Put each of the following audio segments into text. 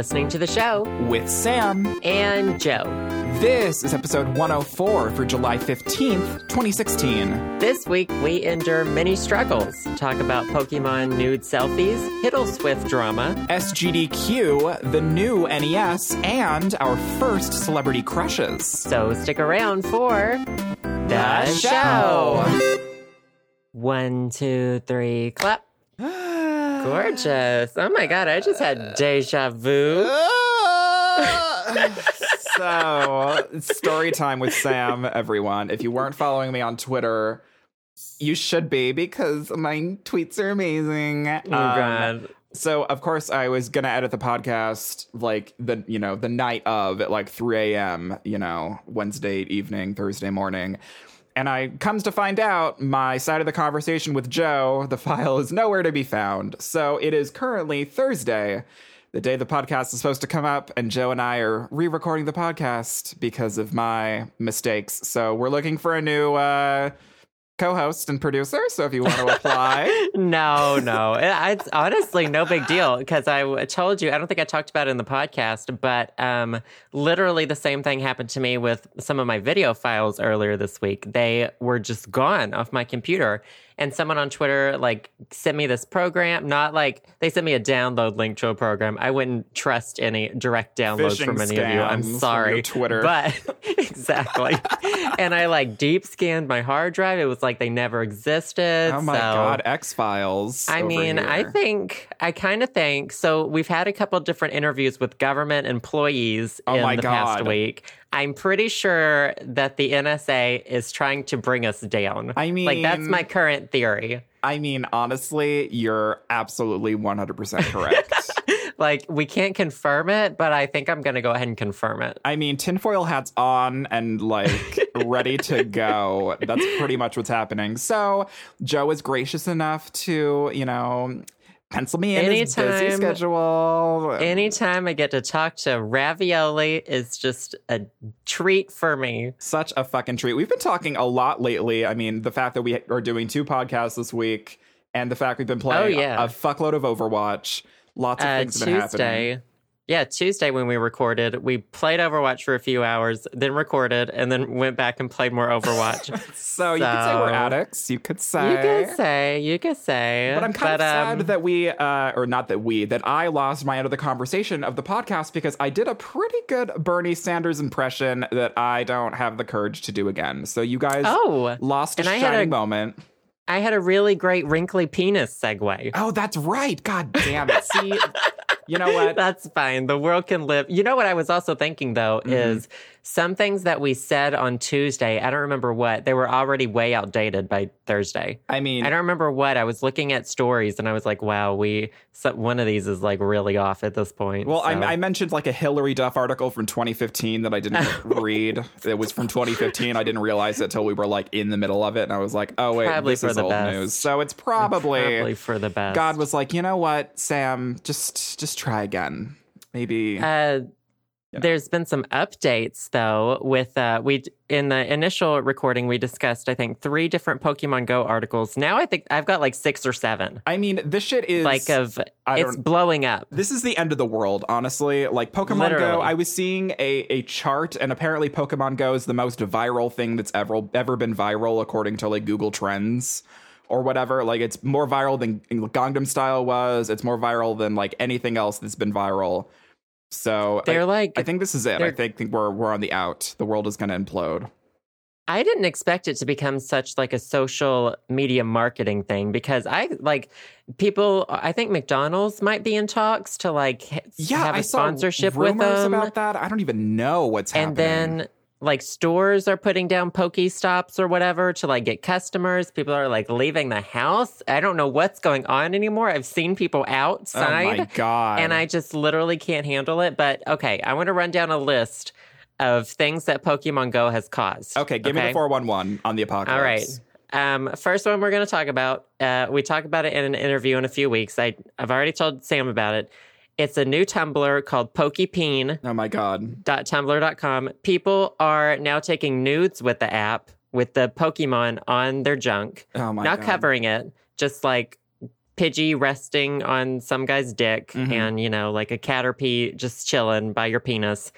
listening to the show with Sam and Joe. This is episode 104 for July 15th, 2016. This week, we endure many struggles. Talk about Pokemon nude selfies, Hiddleswift drama, SGDQ, the new NES, and our first celebrity crushes. So stick around for the, show. One, two, three, clap. Gorgeous. Oh my God, I just had deja vu. Ah! so, story time with Sam, everyone. If you weren't following me on Twitter, you should be because my tweets are amazing. Oh um, God. So of course I was gonna edit the podcast like the you know the night of at like 3 a.m. you know Wednesday evening Thursday morning, and I comes to find out my side of the conversation with Joe the file is nowhere to be found. So it is currently Thursday, the day the podcast is supposed to come up, and Joe and I are re-recording the podcast because of my mistakes. So we're looking for a new. uh co-host and producer. So if you want to apply, no, no, it's honestly no big deal because I told you I don't think I talked about it in the podcast, but um, literally the same thing happened to me with some of my video files earlier this week. They were just gone off my computer, and someone on Twitter like sent me this program. Not like they sent me a download link to a program. I wouldn't trust any direct downloads Phishing from any of you. I'm sorry, Twitter. but exactly. and I like deep scanned my hard drive. It was like they never existed. oh my so- god, X Files. I mean, I think I kind of think so. We've had a couple different interviews with government employees Oh in the past God. week. I'm pretty sure that the NSA is trying to bring us down. I mean, like that's my current theory. I mean, honestly, you're absolutely 100% correct. Like we can't confirm it, but I think I'm going to go ahead and confirm it. I mean, tinfoil hats on and like ready to go. That's pretty much what's happening. So, Joe is gracious enough to, you know, pencil me in his busy Anytime- schedule. Anytime I get to talk to Ravioli is just a treat for me. Such a fucking treat. We've been talking a lot lately. I mean, the fact that we are doing two podcasts this week and the fact we've been playing Oh, yeah. a fuckload of Overwatch. Lots of Uh, things have been happening. Yeah, Tuesday when we recorded, we played Overwatch for a few hours, then recorded, and then went back and played more Overwatch. So, you could say we're addicts. You could say. you could say, you could say. But I'm kind of um, sad that we, uh, or not that we, that I lost my end of the conversation of the podcast because I did a pretty good Bernie Sanders impression that I don't have the courage to do again. So you guys Oh, lost a shining a- moment. I had a really great wrinkly penis segue. Oh, that's right. God damn it. See, you know what? That's fine. The world can live. You know what I was also thinking though Mm-hmm. is some things that we said on Tuesday, I don't remember what, they were already way outdated by Thursday. I mean, I don't remember what. I was looking at stories and I was like, wow, we so, one of these is like really off at this point. well, so. I, I mentioned like a Hilary Duff article from 2015 that I didn't read. It was from 2015. I didn't realize it till we were like in the middle of it, and I was like, "Oh wait, Probably this for is the old best. news." So it's probably, probably for the best. God was like, "You know what, Sam? Just just try again. Maybe." Uh, There's been some updates though. With uh, we in the initial recording we discussed, I think three different Pokemon Go articles. Now I think I've got like six or seven. I mean, this shit is like of it's blowing up. This is the end of the world, honestly. Like Pokemon Go, I was seeing a, a chart, and apparently Pokemon Go is the most viral thing that's ever ever been viral according to like Google Trends or whatever. Like it's more viral than Gangnam Style was. It's more viral than like anything else that's been viral. So They're I, like I think this is it. I think, think we're we're on the out. The world is going to implode. I didn't expect it to become such like a social media marketing thing because I like people. I think McDonald's might be in talks to like Yeah, have a I saw sponsorship with rumors them, about that. I don't even know what's and happening. then like stores are putting down Pokestops or whatever to like get customers. People are like leaving the house. I don't know what's going on anymore. I've seen people outside. oh my god! and I just literally can't handle it. But okay, I want to run down a list of things that Pokemon Go has caused. okay, give me the four one one on the apocalypse. All right. Um, first one we're going to talk about. Uh, we talk about it in an interview in a few weeks. I I've already told Sam about it. It's a new Tumblr called Pokepeen. Oh my god. tumblr.com. People are now taking nudes with the app with the Pokemon on their junk, Oh my not god. covering it, just like Pidgey resting on some guy's dick Mhm. and, you know, like a caterpie just chilling by your penis.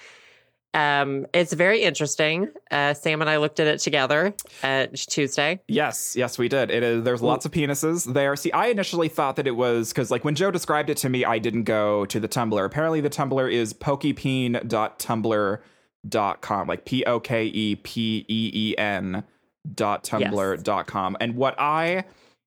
Um, it's very interesting. Uh, Sam and I looked at it together at Tuesday. Yes, yes, we did. It is. There's lots of penises there. See, I initially thought that it was because, like, when Joe described it to me, I didn't go to the Tumblr. Apparently, the Tumblr is pokepeen.tumblr.com, like P O K E P E E N dot tumblr dot com. And what I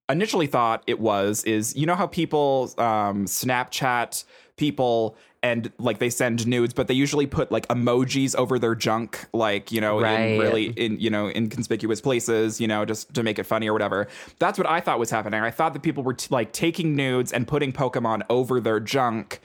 initially thought it was is, you know how people um, Snapchat people and like they send nudes, but they usually put like emojis over their junk, like you know, in really in you know inconspicuous places, you know, just to make it funny or whatever. That's what I thought was happening. I thought that people were t- like taking nudes and putting Pokemon over their junk.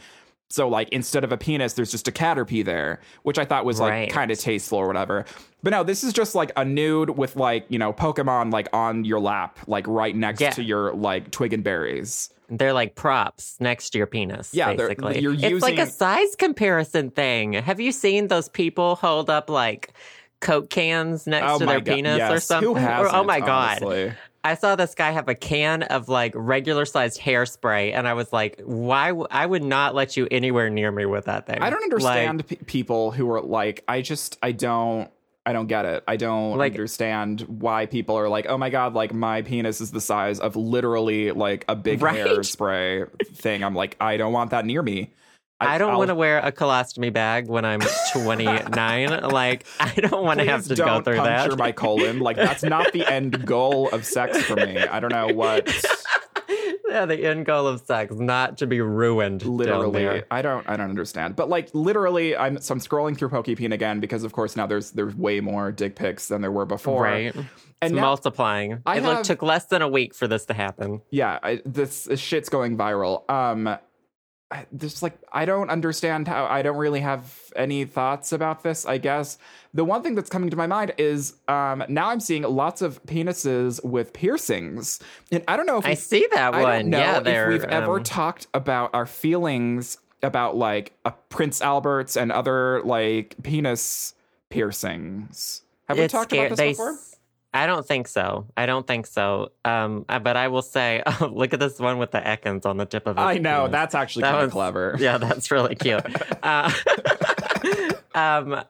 So like instead of a penis, there's just a caterpie there, which I thought was like Right. kind of tasteful or whatever. But no, this is just like a nude with like you know Pokemon like on your lap, like right next Yeah. to your like twig and berries. They're like props next to your penis. Yeah, basically. you're it's like a size comparison thing. Have you seen those people hold up like Coke cans next Oh to their God, penis or something? Or- oh my god! honestly? I saw this guy have a can of like regular sized hairspray, and I was like, "Why? W- I would not let you anywhere near me with that thing." I don't Like, understand people who are like, I just, I don't, I don't get it. I don't Like- understand why people are like, oh my god, like my penis is the size of literally like a big Right? hairspray thing. I'm like, I don't want that near me. I don't want to wear a colostomy bag when I'm 29. like, I don't want to have to go don't through puncture that. my colon. Like that's not the end goal of sex for me. I don't know what. yeah, the end goal of sex, not to be ruined. literally i don't i don't understand but like literally i'm so i'm scrolling through pokepeen again because of course now there's there's way more dick pics than there were before Right. and it's now, multiplying. I it have- took less than a week for this to happen. yeah I, this, this shit's going viral um I- there's like i don't understand how i don't really have any thoughts about this i guess the one thing that's coming to my mind is um now i'm seeing lots of penises with piercings and i don't know if I see that I one. don't know yeah, if we've ever um, talked about our feelings about like a Prince Alberts and other like penis piercings. Have we talked scary- about this before? I don't think so. I don't think so. Um, uh, but I will say, oh, look at this one with the Ekans on the tip of it. I know penis. that's actually That kind of clever. Yeah, that's really cute. uh, um,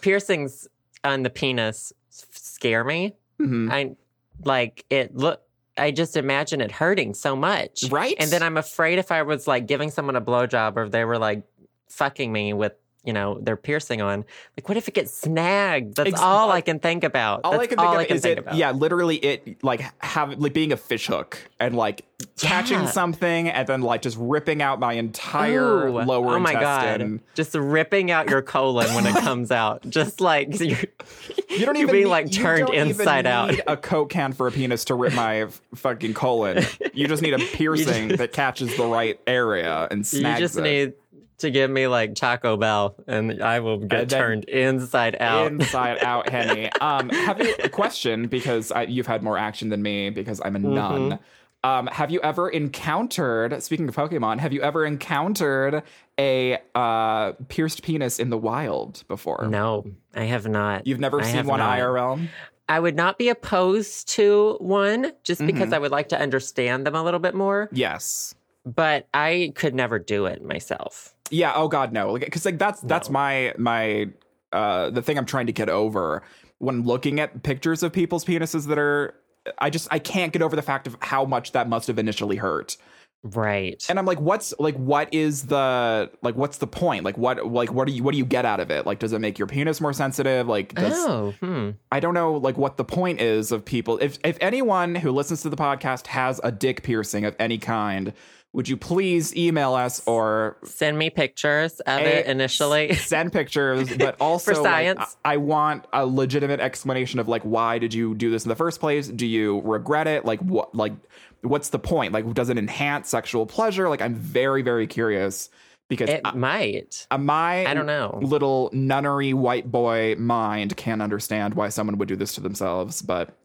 piercings on the penis scare me. Mhm. I like it. Look, I just imagine it hurting so much, Right? And then I'm afraid if I was like giving someone a blowjob or if they were like fucking me with. You know, their piercing on. Like, what if it gets snagged? That's all I can think about. all That's I can think all of I can is think it, about. yeah, literally it like have like being a fish hook and like catching Yeah. something and then like just ripping out my entire Ooh, lower oh my intestine. god just ripping out your colon when it comes out just like you're, You don't you're even being need- like you turned inside out need a coke can for a penis to rip my f- fucking colon. You just need a piercing just- that catches the right area and you snags just it. need to give me like taco bell and i will get turned inside out Inside out, Henny. Um, have you a question because I, you've had more action than me because I'm a Mm-hmm. nun. Um, have you ever encountered? Speaking of Pokemon, have you ever encountered a uh, pierced penis in the wild before? no i have not You've never I seen one not. IRL? i would not be opposed to one just Mm-hmm. because i would like to understand them a little bit more Yes. but i could never do it myself Yeah. Oh God, no. Like, Because like that's that's my my uh the thing I'm trying to get over when looking at pictures of people's penises that are. I just I can't get over the fact of how much that must have initially hurt. right And I'm like, what's like what is the like what's the point? Like what like what do you what do you get out of it? Like does it make your penis more sensitive? Like does oh hmm I don't know like what the point is of people. If if anyone who listens to the podcast has a dick piercing of any kind, would you please email us or send me pictures of A- it initially send pictures, but also For like, science. I I want a legitimate explanation of like why did you do this in the first place? Do you regret it? Like what like what's the point? Like does it enhance sexual pleasure? Like I'm very very curious because it I- might uh, my I don't know. little nunnery white boy mind can't understand why someone would do this to themselves, but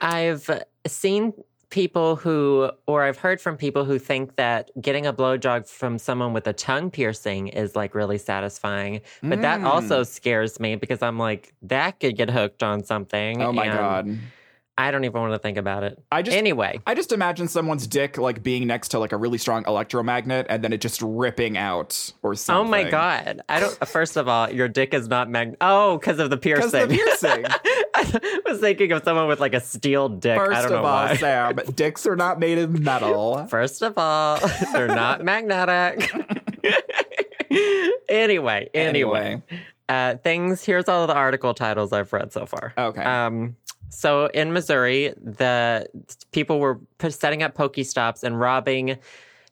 I've seen people who, or I've heard from people who think that getting a blowjob from someone with a tongue piercing is like really satisfying. But that Mm. also scares me because I'm like, that could get hooked on something. oh my god. I don't even want to think about it. I just Anyway, I just imagine someone's dick like being next to like a really strong electromagnet and then it just ripping out or something. oh my god, I don't. First of all, your dick is not mag. Oh, because of the Because the piercing. I was thinking of someone with like a steel dick. I don't know all, why. Sam, dicks are not made of metal. First of all, they're not magnetic. anyway, anyway, Anyway. Uh, things. Here's all the article titles I've read so far. Okay. Um, so in Missouri, the people were setting up Pokestops and robbing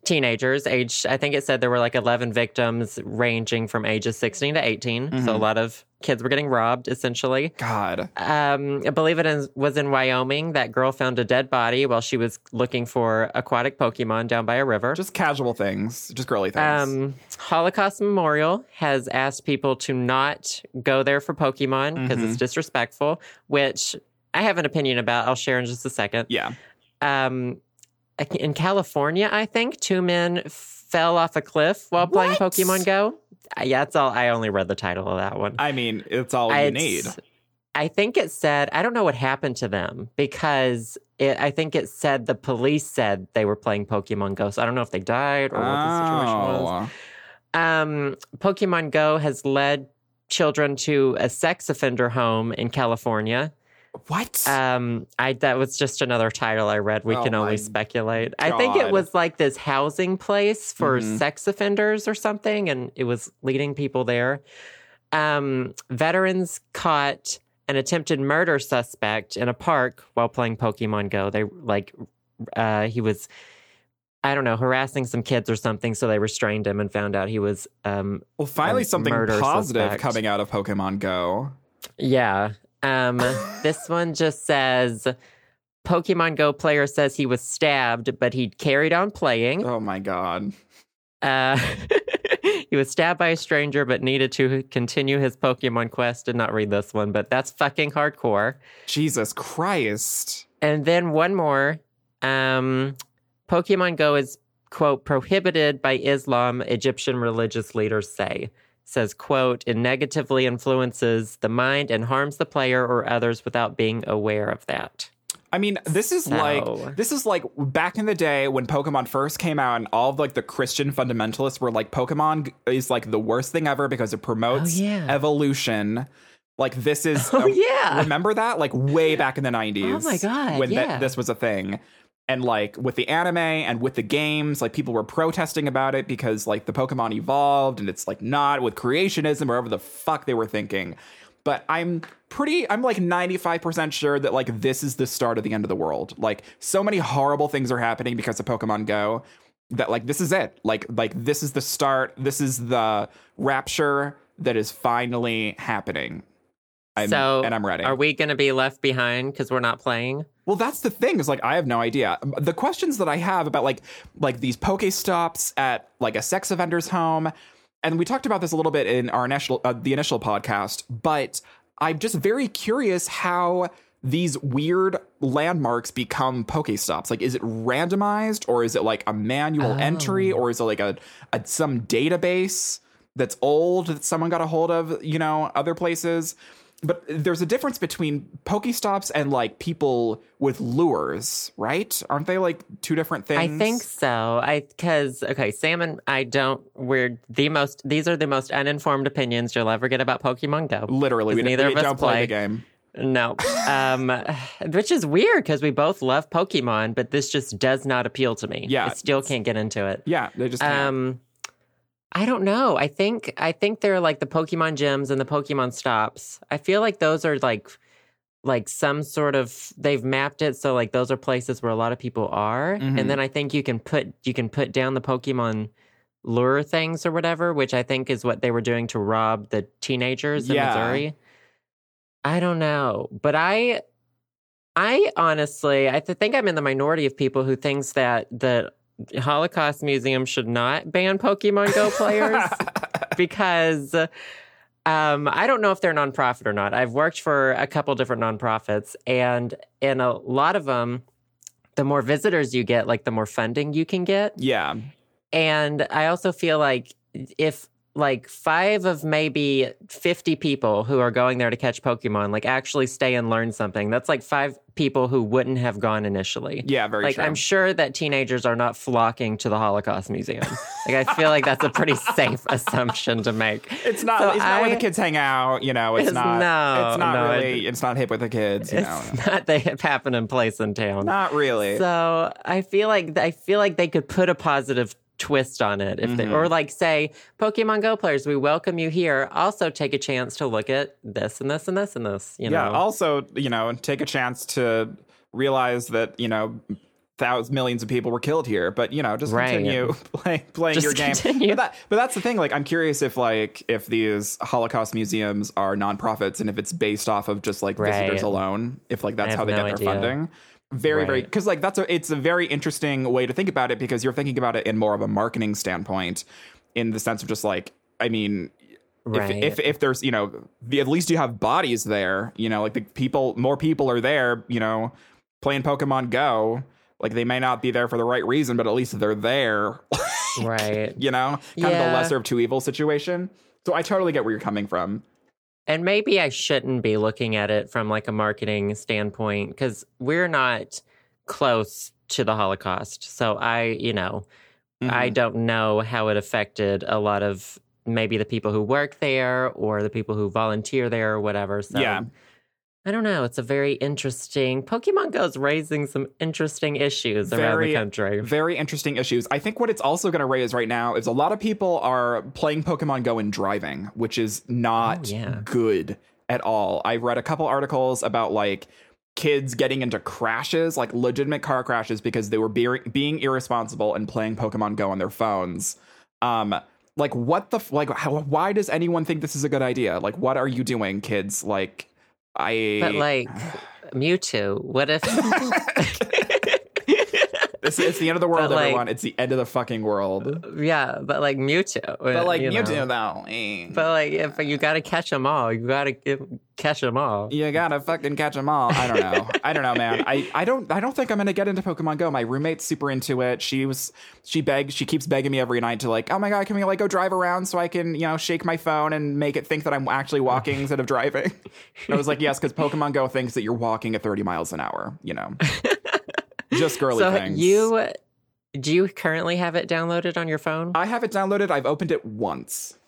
teenagers. Aged, I think it said there were like 11 victims, ranging from ages 16 to 18. So a lot of kids were getting robbed, essentially. God. Um, I believe it is, was in Wyoming. That girl found a dead body while she was looking for aquatic Pokemon down by a river. Just casual things. Just girly things. Um, Holocaust Memorial has asked people to not go there for Pokemon because Mm-hmm. it's disrespectful, which I have an opinion about. I'll share in just a second. yeah. Um, in California, I think two men fell off a cliff while playing What? Pokemon Go. Uh, Yeah, that's all. I only read the title of that one. I mean, it's all I- you need. I think it said, I don't know what happened to them because it, I think it said the police said they were playing Pokemon Go. So I don't know if they died or what the situation was. Oh. Um, Pokemon Go has led children to a sex offender home in California. What? Um, I that was just another title I read. We Oh can only speculate. I think it was like this housing place for Mhm. sex offenders or something, and it was leading people there. Um, veterans caught an attempted murder suspect in a park while playing Pokemon Go. They like uh, he was. I don't know, harassing some kids or something. So they restrained him and found out he was um, well, finally, something positive suspect. coming out of Pokemon Go. Yeah. Um, this one just says Pokemon Go player says he was stabbed, but he carried on playing. Oh my God. Uh, he was stabbed by a stranger, but needed to continue his Pokemon quest. Did not read this one, but that's fucking hardcore. Jesus Christ. And then one more. Um, Pokemon Go is quote prohibited by Islam. Egyptian religious leaders say says quote it negatively influences the mind and harms the player or others without being aware of that. I mean, this is So- like this is like back in the day when Pokemon first came out, and all of like the Christian fundamentalists were like, Pokemon is like the worst thing ever because it promotes Oh, yeah. evolution. Like this is, Oh, yeah. remember that? Like way back in the nineties. Oh, my God, when yeah. this was a thing. And like with the anime and with the games, like people were protesting about it because like the Pokemon evolved and it's like not with creationism or whatever the fuck they were thinking. But I'm pretty, I'm like 95% sure that like this is the start of the end of the world. Like so many horrible things are happening because of Pokemon Go that like this is it. Like, like this is the start. This is the rapture that is finally happening. I'm, so and I'm ready. Are we going to be left behind because we're not playing? Well, that's the thing is like I have no idea. The questions that I have about like like these poke stops at like a sex offender's home, and we talked about this a little bit in our initial uh, the initial podcast, but I'm just very curious how these weird landmarks become poke stops. Like, is it randomized or is it like a manual entry or is it like a, a some database that's old that someone got a hold of? You know, other places but there's a difference between Pokestops and like people with lures, right? Aren't they like two different things? I think so. I because okay, Sam and I don't. We're the most. These are the most uninformed opinions you'll ever get about Pokemon Go. literally we, neither we of us don't play. play. the game. No, um, which is weird because we both love Pokemon, but this just does not appeal to me. Yeah, I still can't get into it. Yeah, they just can't. Um, I don't know. I think I think they're like the Pokemon gyms and the Pokemon stops. I feel like those are like like some sort of they've mapped it so like those are places where a lot of people are, Mhm. and then I think you can put you can put down the Pokemon lure things or whatever, which I think is what they were doing to rob the teenagers in Yeah. Missouri. I don't know, but I I honestly, I th- think I'm in the minority of people who thinks that the Holocaust Museum should not ban Pokemon Go players because um, I don't know if they're nonprofit or not. I've worked for a couple different nonprofits, and in a lot of them, the more visitors you get, like the more funding you can get. yeah, And I also feel like if like five of maybe 50 people who are going there to catch Pokemon, like actually stay and learn something. That's like five people who wouldn't have gone initially. Yeah, very true. like true. I'm sure that teenagers are not flocking to the Holocaust Museum. like I feel like that's a pretty safe assumption to make. It's not. So it's not where the kids hang out. You know, it's, It's- not. no, it's not no, really. it's not hip with the kids. You know, It's not the hip happening place in town. not really. So I feel like I feel like they could put a positive twist on it if they Mhm. or like say Pokemon Go players, we welcome you here. Also take a chance to look at this and this and this and this. You yeah. know, Also, you know, take a chance to realize that you know. Thousands, millions of people were killed here, but you know, just Right. continue play, playing Just your game. continue. But, that, but that's the thing. Like, I'm curious if like if these Holocaust museums are nonprofits and if it's based off of just like visitors alone. If like that's how they no get their idea. funding. Very, very because like that's a it's a very interesting way to think about it because you're thinking about it in more of a marketing standpoint, in the sense of just like I mean right. if, if if there's you know the, at least you have bodies there you know like the people more people are there you know playing pokemon go like they may not be there for the right reason but at least they're there right. you know kind of the lesser of two evils situation so i totally get where you're coming from And maybe I shouldn't be looking at it from like a marketing standpoint because we're not close to the Holocaust. So I, you know, Mm-hmm. I don't know how it affected a lot of maybe the people who work there or the people who volunteer there or whatever. So Yeah. I don't know. It's a very interesting Pokemon Go is raising some interesting issues around Very- the country. very interesting issues i think what it's also going to raise right now is a lot of people are playing pokemon go and driving which is not Oh, yeah. good at all i read a couple articles about like kids getting into crashes like legitimate car crashes because they were be- being irresponsible and playing pokemon go on their phones um like what the f- like how, why does anyone think this is a good idea like what are you doing kids like i But like Mewtwo, what if it's, it's the end of the world like- everyone it's the end of the fucking world Yeah, but like Mewtwo. But like you Mewtwo, know. though, eh. But like, if you got to catch them all, you got to catch them all. you gotta fucking catch them all. I don't know. I don't know, man. I, I don't I don't think I'm gonna get into Pokemon Go. My roommate's super into it. She was she begs she keeps begging me every night to like, oh my god, can we like go drive around so I can you know shake my phone and make it think that I'm actually walking instead of driving. And I was like, yes, because Pokemon Go thinks that you're walking at 30 miles an hour. You know, just girly So things. you do you currently have it downloaded on your phone? I have it downloaded. I've opened it once.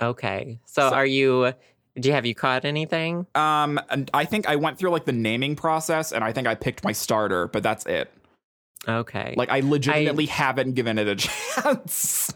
okay. So, So- are you? Do you have you caught anything? Um, and I think I went through like the naming process, and I think I picked my starter, but that's it. Okay. Like I legitimately haven't given it a chance.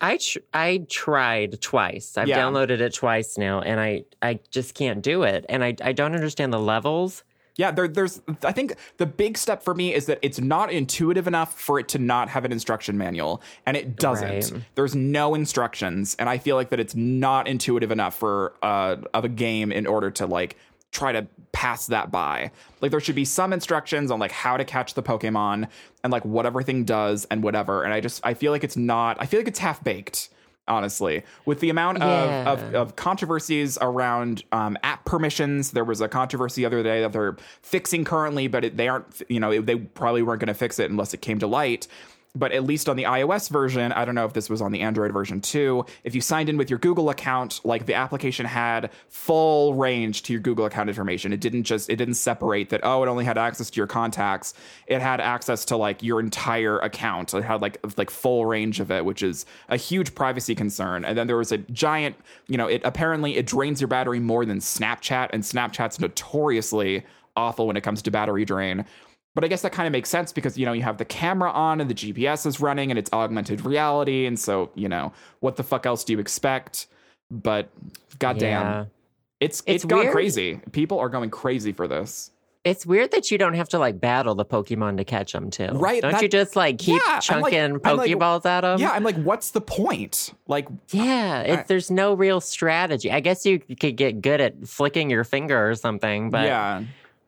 I tr- I tried twice. I've Yeah. downloaded it twice now, and I I just can't do it. And I I don't understand the levels. Yeah, there, there's. I think the big step for me is that it's not intuitive enough for it to not have an instruction manual, and it doesn't. Right. There's no instructions, and I feel like that it's not intuitive enough for uh of a game in order to like try to pass that by. Like there should be some instructions on like how to catch the Pokemon and like what everything does and whatever. And I just I feel like it's not. I feel like it's half baked. Honestly, with the amount of, of, Yeah. of controversies around um, app permissions, there was a controversy the other day that they're fixing currently, but it, they aren't. You know, they probably weren't going to fix it unless it came to light. But at least on the iOS version, I don't know if this was on the Android version too. If you signed in with your Google account, like the application had full range to your Google account information. It didn't just it didn't separate that. Oh, it only had access to your contacts. It had access to like your entire account. It had like like full range of it, which is a huge privacy concern. And then there was a giant, you know, it apparently it drains your battery more than Snapchat, and Snapchat's notoriously awful when it comes to battery drain. But I guess that kind of makes sense because you know you have the camera on and the GPS is running and it's augmented reality, and so you know what the fuck else do you expect? But goddamn, Yeah. it's It's it's gone weird. crazy. People are going crazy for this. It's weird that you don't have to like battle the Pokemon to catch them too. Right, Don't that- you just like keep Yeah, like- chunking like- Pokeballs at them? yeah, I'm like, what's the point? Like, Yeah, I- there's no real strategy. I guess you could get good at flicking your finger or something, but yeah,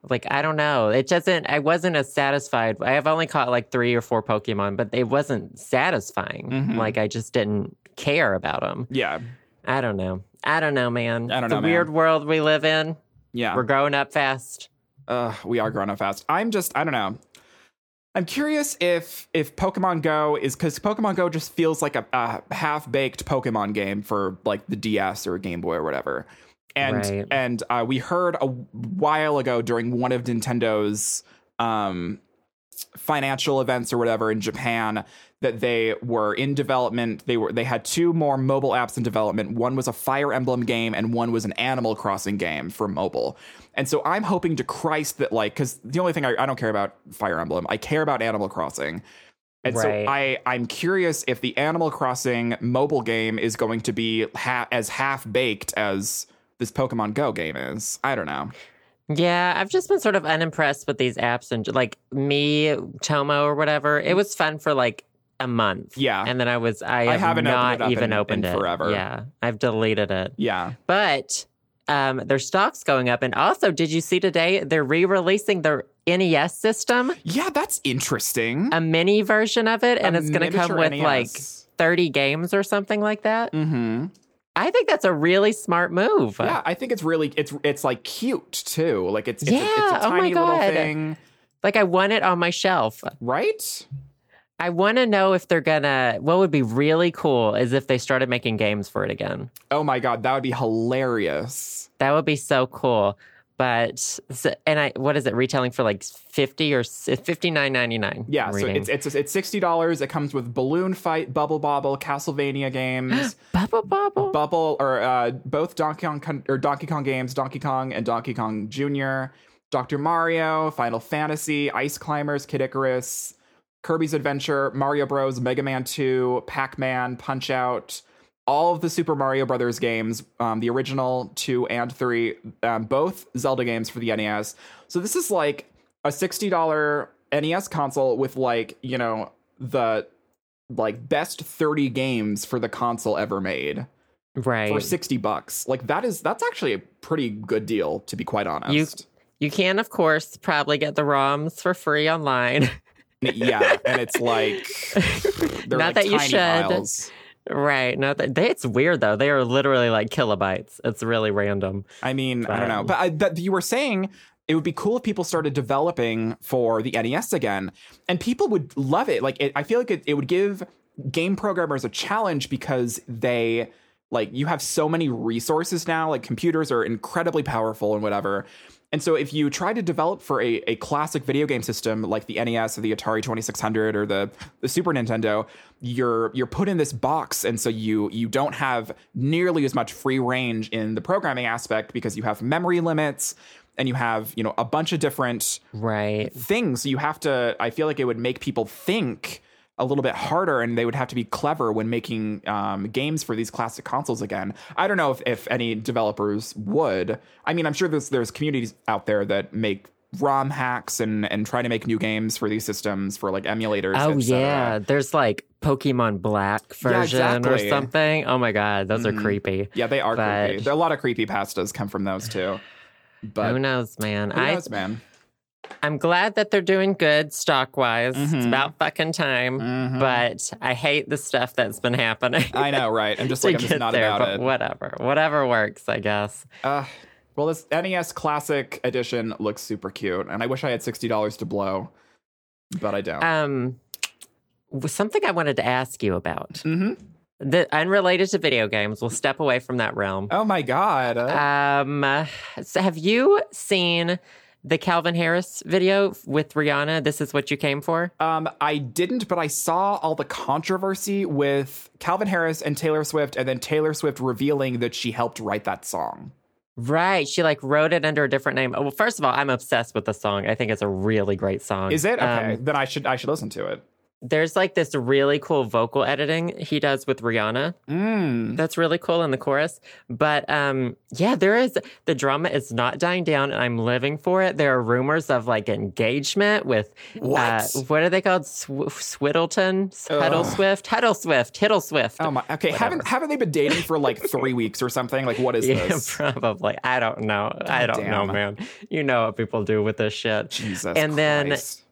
like I don't know. It doesn't. I wasn't as satisfied. I have only caught like three or four Pokemon, but it wasn't satisfying. Mhm. Like I just didn't care about them. yeah, I don't know. I don't know, man. I don't the know, man. weird world we live in. yeah. We're growing up fast. uh, we are growing up fast. I'm just, I don't know. I'm curious if if Pokemon Go is because Pokemon Go just feels like a, a half baked Pokemon game for like the DS or Game Boy or whatever. And Right. and uh, we heard a while ago during one of Nintendo's um, financial events or whatever in Japan that they were in development. They were they had two more mobile apps in development. One was a Fire Emblem game and one was an Animal Crossing game for mobile. And so I'm hoping to Christ that like because the only thing I, I don't care about Fire Emblem, I care about Animal Crossing. And so I I'm curious if the Animal Crossing mobile game is going to be ha- as half baked as this Pokemon Go game is. I don't know. Yeah, I've just been sort of unimpressed with these apps and like me, Tomo or whatever. It was fun for like a month. Yeah. And then I was I, I have haven't opened not it even in- opened in it forever. Yeah. I've deleted it. Yeah. But um their stock's going up. And also, did you see today they're re-releasing their NES system? Yeah, that's interesting. A mini version of it, and A it's gonna come miniature with like 30 games or something like that. Mm-hmm. I think that's a really smart move. Yeah, I think it's really it's it's like cute too. Like it's it's, a, it's Yeah, a oh my tiny little God. thing, Like I want it on my shelf. right? I want to know if they're gonna. What would be really cool is if they started making games for it again. Oh my god, that would be hilarious. That would be so cool. But and I, what is it retailing for like fifty or fifty nine ninety nine? Yeah, so it's it's it's sixty dollars. It comes with Balloon Fight, Bubble Bobble, Castlevania games, bubble bobble. Bubble or uh, both Donkey Kong or Donkey Kong games, Donkey Kong and Donkey Kong Jr., Doctor Mario, Final Fantasy, Ice Climbers, Kid Icarus, Kirby's Adventure, Mario Bros, Mega Man Two, Pac Man, Punch Out. All of the Super Mario Brothers games, um, the original two and three, um, both Zelda games for the NES. So this is like a sixty dollar NES console with like you know the like best 30 games for the console ever made right. for 60 bucks like that is that's actually a pretty good deal to be quite honest You you can of course probably get the ROMs for free online. yeah and it's like Not like that you should. files. Right. No, they, it's weird though. They are literally like kilobytes. It's really random. i mean i don't know But- but, I, but you were saying it would be cool if people started developing for the nes again and people would love it like it, i feel like it, it would give game programmers a challenge because they like you have so many resources now like computers are incredibly powerful and whatever and so if you try to develop for a, a classic video game system like the nes or the atari 2600 or the, the super nintendo you're you're put in this box and so you you don't have nearly as much free range in the programming aspect because you have memory limits and you have you know a bunch of different Right. things you have to i feel like it would make people think a little bit harder and they would have to be clever when making um, games for these classic consoles again i don't know if, if any developers would i mean i'm sure there's there's communities out there that make rom hacks and and try to make new games for these systems for like emulators Oh yeah, there's like Pokemon Black version or exactly. something. Oh my god, those Mhm. are creepy. yeah they are But- creepy There- are a lot of creepy pastas come from those too but Who knows, man? who I knows, man I'm glad that they're doing good stock wise. It's Mhm. about fucking time. Mhm. But I hate the stuff that's been happening. i know right i'm just like i'm just not there, about it whatever, whatever works, I guess. Uh, well, this NES Classic Edition looks super cute, and I wish I had sixty dollars to blow, but I don't. Um, something I wanted to ask you about. hmm The unrelated to video games. We'll step away from that realm. Oh my god! Um, so have you seen the Calvin Harris video with Rihanna? This is what you came for. um, I didn't, but I saw all the controversy with Calvin Harris and Taylor Swift, and then Taylor Swift revealing that she helped write that song. Right, she like wrote it under a different name. Well, first of all, I'm obsessed with the song. I think it's a really great song. Is it okay? Um, then I should I should listen to it. There's like this really cool vocal editing he does with Rihanna. Mm. That's really cool in the chorus. But um, yeah, there is the drama is not dying down, and I'm living for it. There are rumors of like engagement with What? Uh, what are they called? Sw- Swiddleton, Huddle Swift, Huddle Swift, Hiddle Swift. Oh my. Okay, haven't haven't they been dating for like three weeks or something? Like, what is yeah, this? probably. I don't know. I don't know, man. You know what people do with this shit. Jesus. And then- Christ.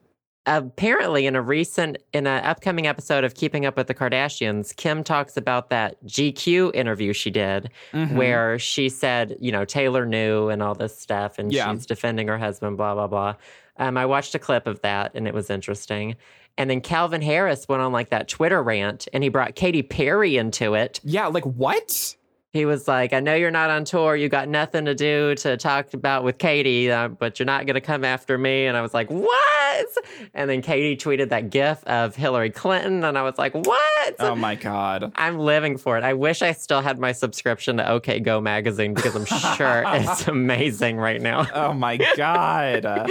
Apparently in a recent in an upcoming episode of keeping up with the kardashians kim talks about that gq interview she did Mhm. where she said you know taylor knew and all this stuff and Yeah. she's defending her husband blah blah blah um, i watched a clip of that and it was interesting and then calvin harris went on like that twitter rant and he brought katy perry into it Yeah, like what? He was like, I know you're not on tour. You got nothing to do to talk about with Katy, uh, but you're not going to come after me. And I was like, what? And then Katy tweeted that gif of Hillary Clinton. And I was like, what? Oh my god. I'm living for it. I wish I still had my subscription to OK Go magazine because I'm sure it's amazing right now. Oh my god.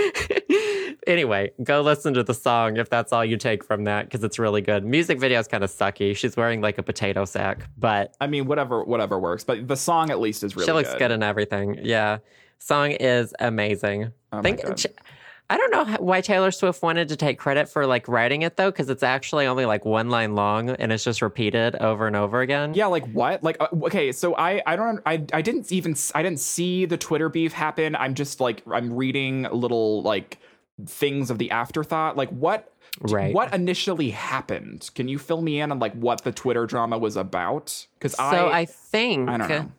anyway, go listen to the song if that's all you take from that because it's really good. Music video is kind of sucky. She's wearing like a potato sack, but I mean, whatever, whatever works. But the song at least is really she looks good. good. in everything. Yeah, song is amazing. Oh Think I don't know why Taylor Swift wanted to take credit for like writing it though, because it's actually only like one line long and it's just repeated over and over again. Yeah, like what? Like uh, okay, so I I don't I I didn't even I didn't see the Twitter beef happen. I'm just like I'm reading little like things of the afterthought. Like what Right. what initially happened? Can you fill me in on like what the Twitter drama was about? Cuz So I I, think I don't know.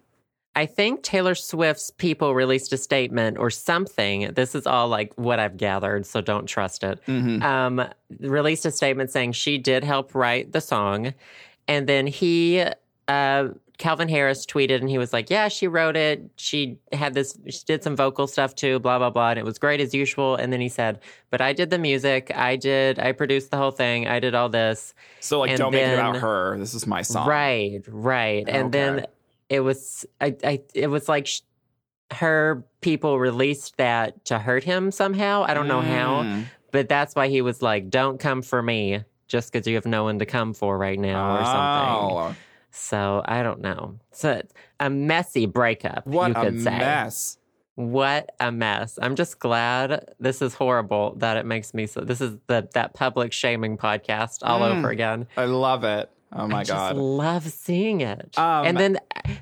I think Taylor Swift's people released a statement or something. This is all like what I've gathered, so don't trust it. Mhm. Um, released a statement saying she did help write the song, and then he, uh, Calvin Harris tweeted and he was like, "Yeah, she wrote it. She had this. She did some vocal stuff too. Blah blah blah, and it was great as usual." And then he said, "But I did the music. I did. I produced the whole thing. I did all this." So like and don't make it about her. This is my song. Right, right. And then it was I, I it was like sh- her people released that to hurt him somehow. I don't know how, Mm. but that's why he was like, "Don't come for me." Just because you have no one to come for right now, or something. So I don't know. So it's a messy breakup, What you a could say. mess. What a mess. I'm just glad this is horrible that it makes me so. This is the that public shaming podcast all Mm. over again. I love it. Oh my I god. just love seeing it. Um, and then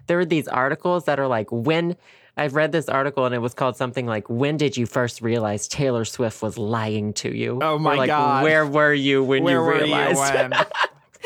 there are these articles that are like, when I've read this article and it was called something like, when did you first realize Taylor Swift was lying to you? Oh Or my like, God. Where were you when Where you were realized? you when?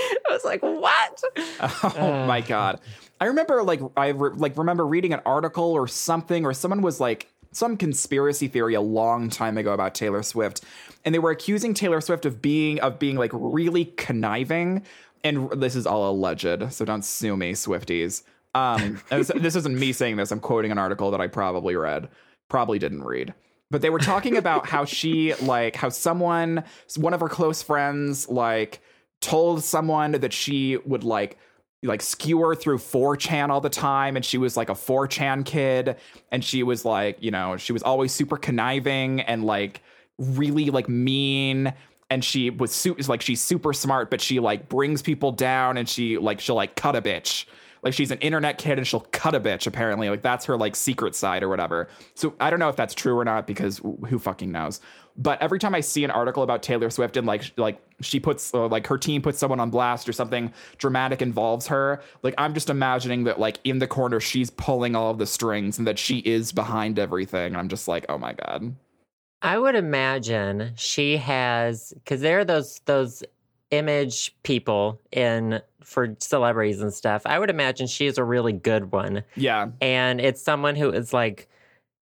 I was like, what? Oh my god! I remember like I re- like remember reading an article or something, or someone was like some conspiracy theory a long time ago about Taylor Swift, and they were accusing Taylor Swift of being of being like really conniving. And this is all alleged, so don't sue me, Swifties. Um, this, this isn't me saying this. I'm quoting an article that I probably read, probably didn't read. But they were talking about how she like how someone, one of her close friends, like told someone that she would like like skewer through 4chan all the time and she was like a 4chan kid and she was like you know she was always super conniving and like really like mean and she was su- like she's super smart but she like brings people down and she like she'll like cut a bitch. Like she's an internet kid and she'll cut a bitch apparently. Like that's her like secret side or whatever. So i don't know if that's true or not because who fucking knows but every time i see an article about taylor swift and like like she puts uh, like her team puts someone on blast or something dramatic involves her like i'm just imagining that like in the corner she's pulling all of the strings and that she is behind everything and i'm just like oh my god I would imagine she has because there are those those image people in for celebrities and stuff. I would imagine she is a really good one. yeah and it's someone who is like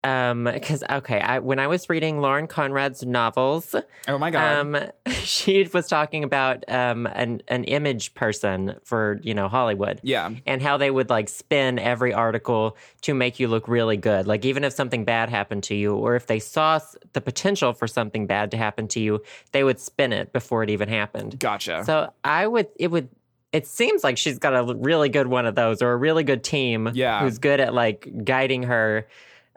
um because okay I, when i was reading lauren conrad's novels oh my god. um she was talking about um an, an image person for you know hollywood. Yeah. And how they would like spin every article to make you look really good. Like even if something bad happened to you or if they saw the potential for something bad to happen to you they would spin it before it even happened. Gotcha. So I would, it would, it seems like she's got a really good one of those or a really good team Yeah. who's good at like guiding her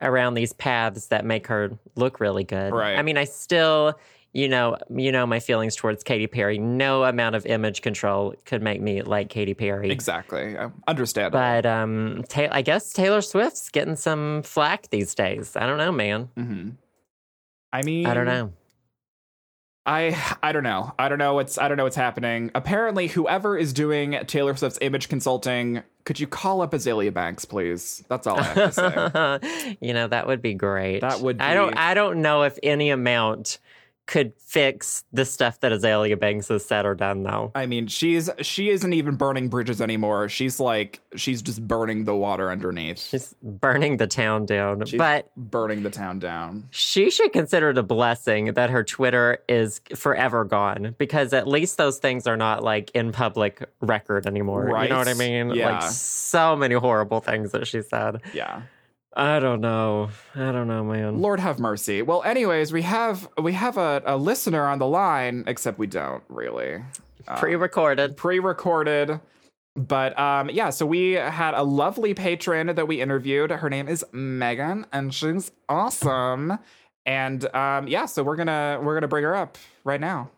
around these paths that make her look really good. Right. I mean, I still, you know, you know my feelings towards Katy Perry. No amount of image control could make me like Katy Perry. exactly understandable But um, Ta- I guess Taylor Swift's getting some flack these days. I don't know, man. hmm i mean I don't know. I I don't know. I don't know what's I don't know what's happening. Apparently, whoever is doing Taylor Swift's image consulting, could you call up Azealia Banks, please? That's all I have to say. you know that would be great. That would I don't. I don't know if any amount could fix the stuff that Azealia Banks has said or done, though. I mean, she's she isn't even burning bridges anymore. She's like she's just burning the water underneath. She's burning the town down. She's but burning the town down. she should consider it a blessing that her Twitter is forever gone because at least those things are not like in public record anymore. Right? You know what I mean? Yeah. Like so many horrible things that she said. Yeah. I don't know. I don't know, man. Lord have mercy. Well, anyways, we have we have a, a listener on the line, except we don't really. Uh, Pre-recorded. pre-recorded. But um yeah, so we had a lovely patron that we interviewed. Her name is Megan, and she's awesome. And um yeah, so we're gonna we're gonna bring her up right now.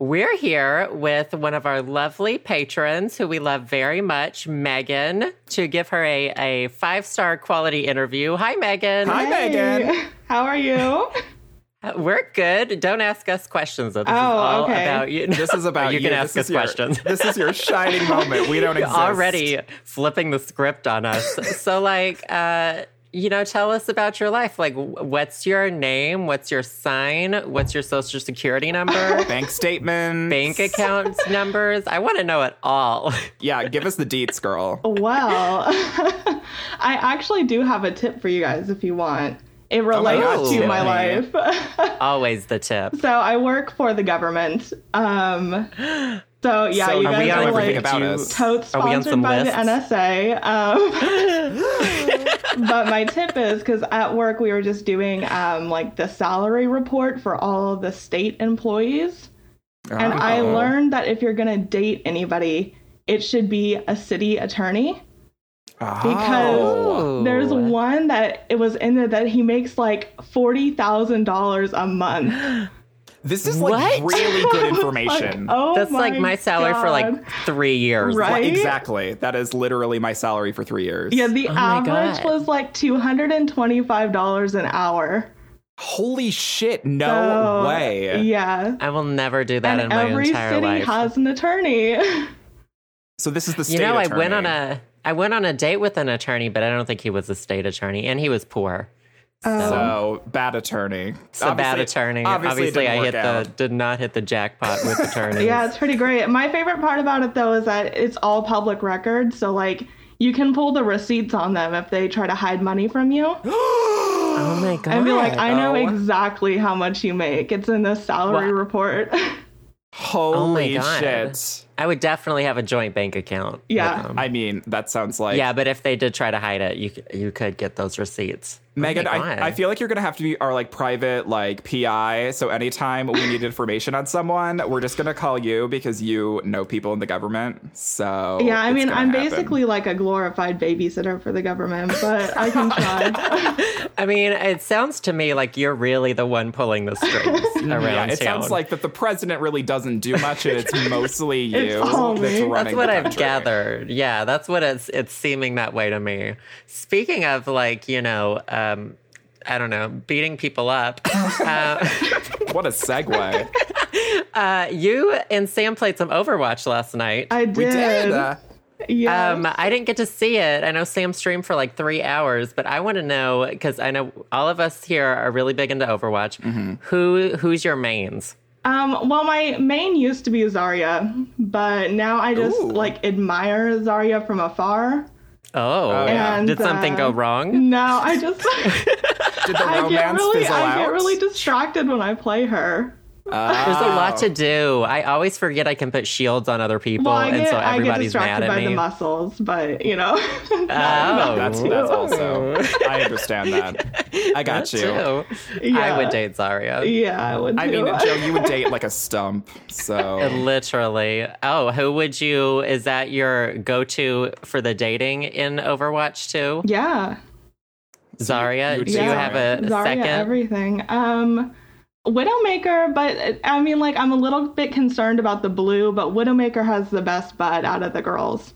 We're here with one of our lovely patrons who we love very much, Megan, to give her a, a five star quality interview. Hi, Megan. Hi, Megan. How are you? We're good. Don't ask us questions. Though. This is Oh, all okay. about you. This is about you. you. can ask us your- questions. This is your shining moment. We don't You're exist. already flipping the script on us. so, like, uh, you know, tell us about your life. Like, what's your name? What's your sign? What's your social security number? bank statement. Bank account numbers? I want to know it all. Yeah, give us the deets, girl. Well, I actually do have a tip for you guys if you want. It relates God, to my life. Always the tip. so I work for the government. Um, so yeah, So you guys are like about you- us? totes Are we on sponsored by lists? the NSA. Um, but my tip is because at work we were just doing um, like the salary report for all of the state employees. And I Oh. learned that if you're going to date anybody, it should be a city attorney. because Oh. There's one that it was in there that he makes like $40,000 a month. This is like What? really good Like, information. oh That's like my salary for like three years. Right? Exactly. That is literally my salary for three years. Yeah, the Oh average was like $225 an hour. Holy shit! No So, way. Yeah. I will never do that in And my every entire city life. has an attorney. So this is the state you know, I went on a I went on a date with an attorney, but I don't think he was a state attorney, and he was poor. Oh. so bad attorney. It's a bad attorney. Obviously, Obviously, I hit work the did not hit the jackpot with attorneys. Yeah, it's pretty great. My favorite part about it though is that it's all public record, so like you can pull the receipts on them if they try to hide money from you oh my god. and be like, I know Oh. exactly how much you make. It's in the salary What? report. Oh Holy God. shit! I would definitely have a joint bank account. Yeah. Um, I mean, that sounds like yeah, but if they did try to hide it, you you could get those receipts. Megan, Oh. I, I feel like you're gonna have to be our like private like PI. So anytime we need information on someone, we're just gonna call you because you know people in the government. So yeah, I mean, I'm happen. basically like a glorified babysitter for the government, but I can try. I mean, it sounds to me like you're really the one pulling the strings around Yeah, it town. sounds like that the president really doesn't do much, and it's mostly you It's that's me. running That's what the I've country. gathered. Yeah, that's what it's it's seeming that way to me. Speaking of like, you know, uh, um, I don't know, beating people up. uh, What a segue. uh, you and Sam played some Overwatch last night. I did. we did. Uh, yeah. Um, I didn't get to see it. I know Sam streamed for like three hours, but I want to know because I know all of us here are really big into Overwatch. Mm-hmm. Who who's your mains? Um, well, my main used to be Zarya, but now I just Ooh. like admire Zarya from afar. Oh. And, did something uh, go wrong? No, I just did the I get really fizzle I out? get really distracted when I play her. There's a lot Oh. to do. I always forget I can put shields on other people, Well, I and get so I get everybody's mad distracted at by me. the muscles, but you know. Oh, That's that's also. I understand that. I got That you. too. I would date Zarya. yeah, I would. I mean, too. Joe, you would date like a stump. So Literally. Oh, who would you? Is that your go-to for the dating in Overwatch too? yeah, Zarya. you would Do date you have a Zarya, second? everything. Um, Widowmaker, but I mean, like, I'm a little bit concerned about the blue, but Widowmaker has the best butt out of the girls.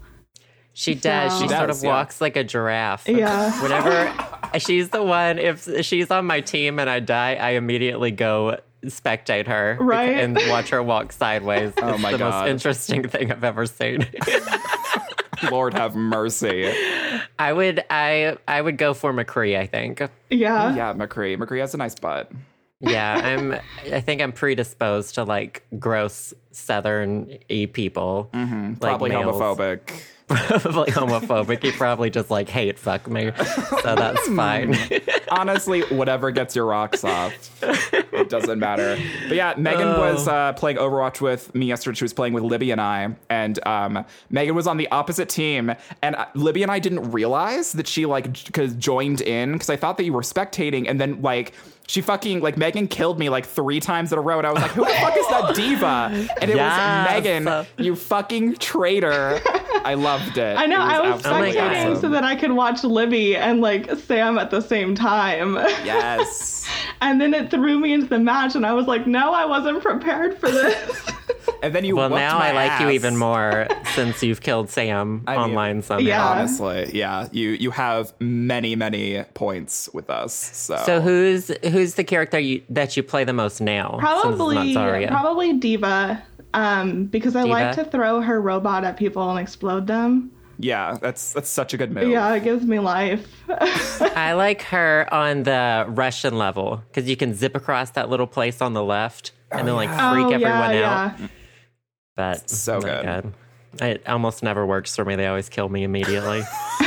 She does. She So- sort of yeah. walks like a giraffe. Yeah. Whenever she's the one, if she's on my team and I die, I immediately go spectate her Right? and watch her walk sideways. Oh it's my the God. most interesting thing I've ever seen. Lord have mercy. I would I I would go for McCree, I think. Yeah. Yeah, McCree. McCree has a nice butt. Yeah, I'm. I think I'm predisposed to like gross Southern e people. Mm-hmm. like Probably males. homophobic. Probably homophobic. You probably just like hate fuck me, so that's fine. Honestly, whatever gets your rocks off, it doesn't matter. But yeah, Megan was uh, playing Overwatch with me yesterday. She was playing with Libby and I, and um, Megan was on the opposite team. And uh, Libby and I didn't realize that she like j- joined in because I thought that you were spectating, and then like. She fucking like Megan killed me like three times in a row, and I was like, "Who the fuck is that diva?" And it Yes. was Megan, you fucking traitor. I loved it. I know. It I was Oh my absolutely God. spectating awesome. so that I could watch Libby and like Sam at the same time. Yes. and then it threw me into the match, and I was like, no, I wasn't prepared for this. And then you Well, now my I like you even more since you've killed Sam I mean, online somehow. Yeah. Honestly, yeah, you you have many many points with us. So, So who's who's the character you, that you play the most now? probably, not probably D.Va, um, because I like to throw her robot at people and explode them. Yeah, that's that's such a good move. Yeah, it gives me life. I like her on the Russian level because you can zip across that little place on the left and then like oh, freak oh, everyone yeah, out. yeah. But So oh good. God. It almost never works for me. They always kill me immediately.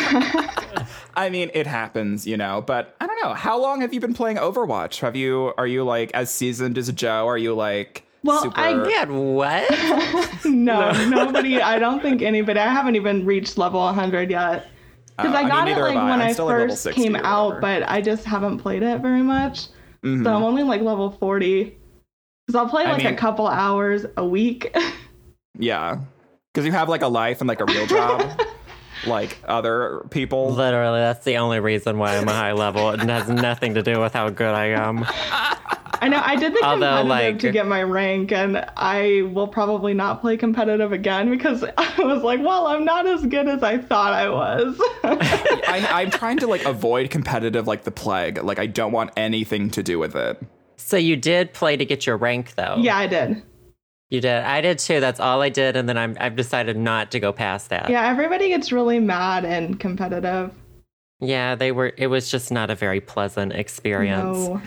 I mean, it happens, you know. But I don't know. How long have you been playing Overwatch? Have you are you like as seasoned as Joe? Are you like Well, super? I get what? No, nobody. I don't think anybody. I haven't even reached level 100 yet. Because Uh, I I mean, got it like I. when I'm I still at level first 60 came out, but I just haven't played it very much. Mhm. So I'm only like level 40. Because I'll play I like mean- a couple hours a week. yeah, because you have like a life and like a real job, like other people. Literally, that's the only reason why I'm a high level. It has nothing to do with how good I am. I know I did the Although, competitive like- to get my rank, and I will probably not play competitive again because I was like, well, I'm not as good as I thought I was. I, I'm trying to like avoid competitive like the plague. Like I don't want anything to do with it. So you did play to get your rank, though. yeah, I did. you did. I did too. That's all I did, and then I'm, I've decided not to go past that. Yeah, everybody gets really mad and competitive. Yeah, they were. It was just not a very pleasant experience. No.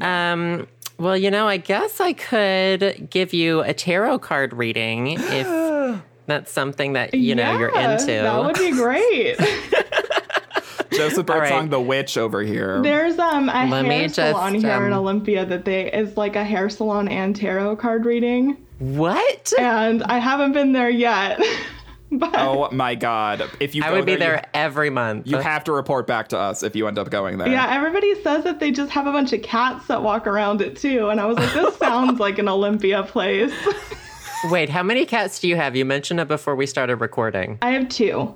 Um. Well, you know, I guess I could give you a tarot card reading if that's something that you know you're into. That would be great. Joseph All Birdsong, right. the witch over here. There's um a Let me hair just, salon here in um, Olympia that they is like a hair salon and tarot card reading, what? and I haven't been there yet. but oh my god! If you I go would be you- there every month. You have to report back to us if you end up going there. yeah, everybody says that they just have a bunch of cats that walk around it too, and I was like, this sounds like an Olympia place. Wait, how many cats do you have? You mentioned it before we started recording. I have two.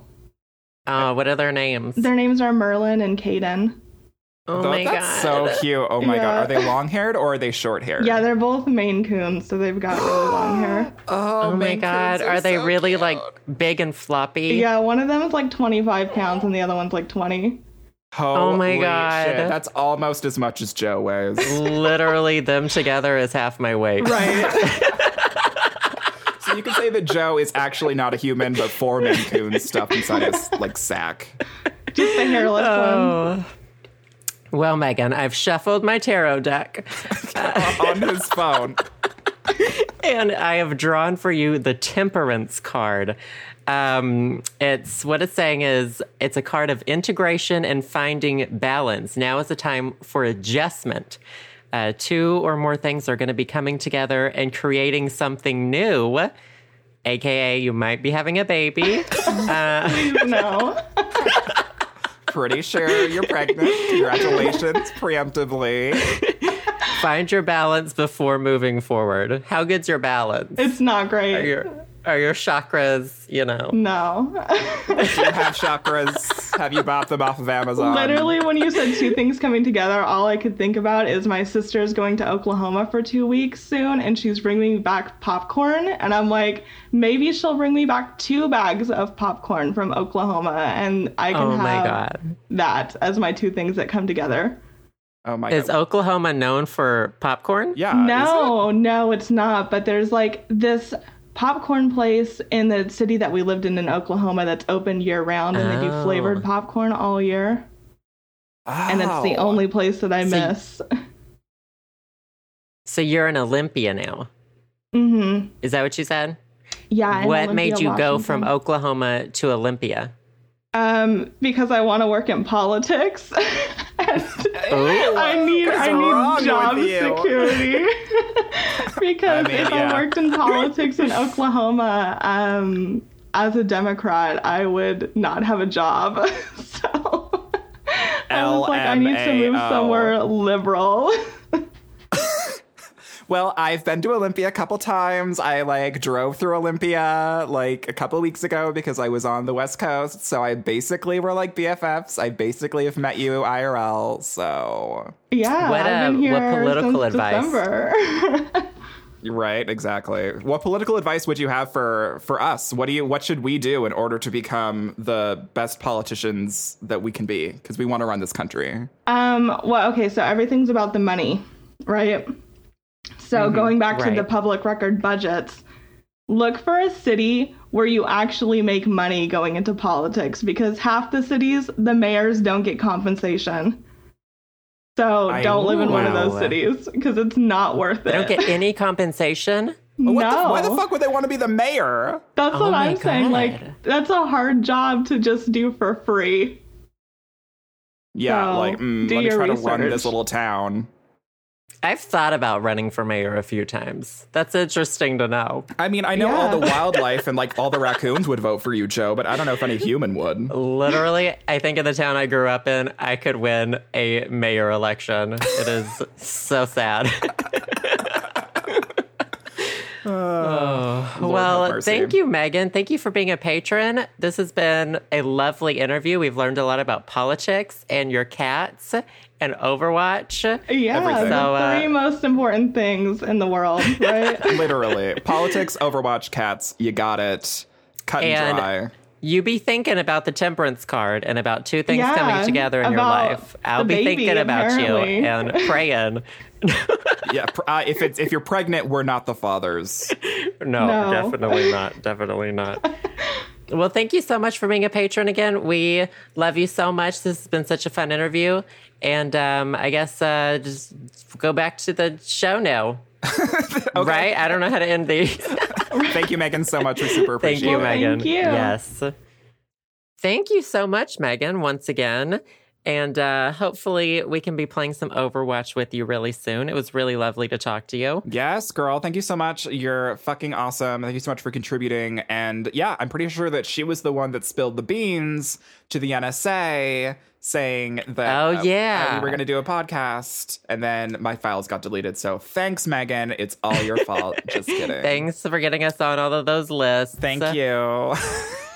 Uh, what are their names? Their names are Merlin and Caden. Oh Tho- my that's god. so cute. Oh my Yeah. god. Are they long haired or are they short haired? Yeah, they're both Maine Coons, so they've got really long hair. Oh, Oh my god, are they really like big and floppy? Yeah, one of them is like 25 pounds and the other one's like 20. Oh my Holy God. shit, That's almost as much as Joe weighs. Literally, them together is half my weight. Right. so you can say that Joe is actually not a human, but four Maine Coons stuffed inside his like sack. Just the hairless one. Oh. Well, Megan, I've shuffled my tarot deck on his phone. and I have drawn for you the Temperance card. Um, it's what it's saying is it's a card of integration and finding balance. Now is the time for adjustment. Uh, two or more things are going to be coming together and creating something new. AKA, you might be having a baby. Please no. Pretty sure you're pregnant. Congratulations, preemptively. Find your balance before moving forward. How good's your balance? It's not Are great. Your, are your chakras, you know? No. Do you have chakras? Have you bought them off of Amazon? Literally, when you said two things coming together, all I could think about is my sister's going to Oklahoma for two weeks soon, and she's bringing me back popcorn. And I'm like, maybe she'll bring me back two bags of popcorn from Oklahoma, and I can Oh have god. that as my two things that come together. Oh my Is god. Oklahoma known for popcorn? Yeah. is No, no, it's not. But there's like this popcorn place in the city that we lived in in Oklahoma that's open year round, and they do Oh. flavored popcorn all year. it? And it's the Oh. only place that I So miss. So you're an Olympia now. Mm-hmm. Is that what you said? Yeah. what made Olympia, you go from Oklahoma to Olympia? Um, because I want to work in politics. and I need I need job security. because I mean, if yeah. I worked in politics in Oklahoma, um, as a Democrat, I would not have a job. so I was like, I need to move somewhere liberal. Well, I've been to Olympia a couple times. I like drove through Olympia like a couple weeks ago because I was on the West Coast. So I basically were like BFFs. I basically have met you IRL. So yeah, What, I've been uh, here what political since advice? December. right, exactly. What political advice would you have for for us? What do you what should we do in order to become the best politicians that we can be? Because we want to run this country. Um, well, okay, so everything's about the money, right? So going back to the public record budgets, look for a city where you actually make money going into politics because half the cities, the mayors don't get compensation. So I- don't live in one of those cities because it's not worth it. They don't get any compensation. What no, the, why the fuck would they want to be the mayor? that's Oh what I'm saying. Like that's a hard job to just do for free. Yeah, So, like mm, do let me your try to run this little town. I've thought about running for mayor a few times. That's interesting to know. I mean, I know all the wildlife and like all the raccoons would vote for you, Joe, but I don't know if any human would. Literally, I think in the town I grew up in, I could win a mayor election. It is so sad. oh, well, thank you, Megan. Thank you for being a patron. This has been a lovely interview. We've learned a lot about politics and your cats and Overwatch. Yeah, Everything. the So, uh, three most important things in the world, right? Literally. Politics, Overwatch, cats, you got it. Cut and, And- dry. You be thinking about the temperance card and about two things Yeah, coming together in your life. I'll be baby, thinking about apparently. you and praying. Yeah, pr- uh, if it's if you're pregnant, we're not the fathers. No, No. definitely not. Definitely not. Well, thank you so much for being a patron again. We love you so much. This has been such a fun interview. And um, I guess uh, just go back to the show now. Right? I don't know how to end these. Thank you, Megan, so much. We super Thank appreciate you, it. Thank Megan. you. Yes. Thank you so much, Megan, once again. And uh, hopefully, we can be playing some Overwatch with you really soon. It was really lovely to talk to you. Yes, girl. Thank you so much. You're fucking awesome. Thank you so much for contributing. And yeah, I'm pretty sure that she was the one that spilled the beans to the NSA saying that Oh, yeah. uh, we were going to do a podcast and then my files got deleted. So thanks, Megan. It's all your fault. Just kidding. Thanks for getting us on all of those lists. Thank you.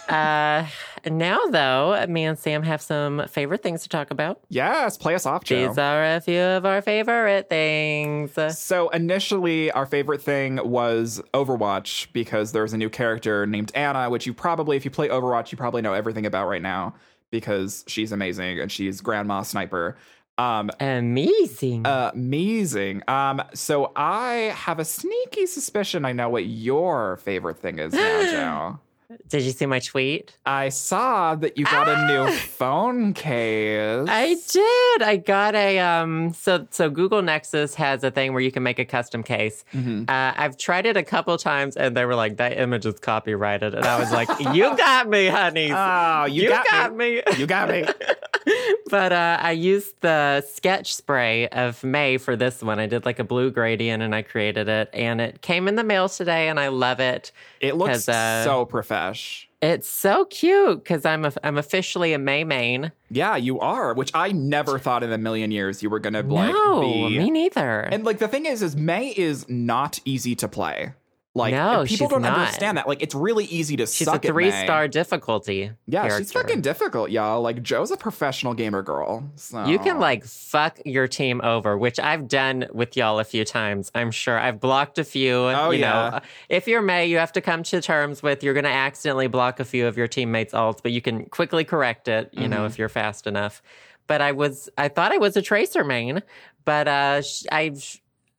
Uh, now, though, me and Sam have some favorite things to talk about. yes, play us off, Joe. These are a few of our favorite things. So initially, our favorite thing was Overwatch because there's a new character named Ana, which you probably, if you play Overwatch, you probably know everything about right now because she's amazing and she's Grandma Sniper. Um, Amazing. amazing. Um, so I have a sneaky suspicion I know what your favorite thing is now, Joe. Did you see my tweet? I saw that you got a new phone case. I did. I got a um. So so Google Nexus has a thing where you can make a custom case. Mm-hmm. Uh, I've tried it a couple times, and they were like, "That image is copyrighted," and I was like, "You got me, honey. Oh, you, you, got, got, me. me." You got me. but uh, I used the sketch spray of Mei for this one. I did like a blue gradient, and I created it, and it came in the mail today, and I love it. It looks uh, so profesh. It's so cute because I'm a, I'm officially a Mei main. Yeah, you are, which I never thought in a million years you were gonna like no, be. me neither. and like the thing is, is Mei is not easy to play. Like No, people she's don't not. understand that. Like it's really easy to She's suck a at three star difficulty. Yeah, character. she's fucking difficult, y'all. Like Joe's a professional gamer girl. So You can like fuck your team over, which I've done with y'all a few times. I'm sure I've blocked a few. Oh, you yeah. know, if you're Mei, you have to come to terms with you're going to accidentally block a few of your teammates' ults, but you can quickly correct it. You Mm-hmm. know, if you're fast enough. But I was, I thought I was a tracer main, but uh, sh-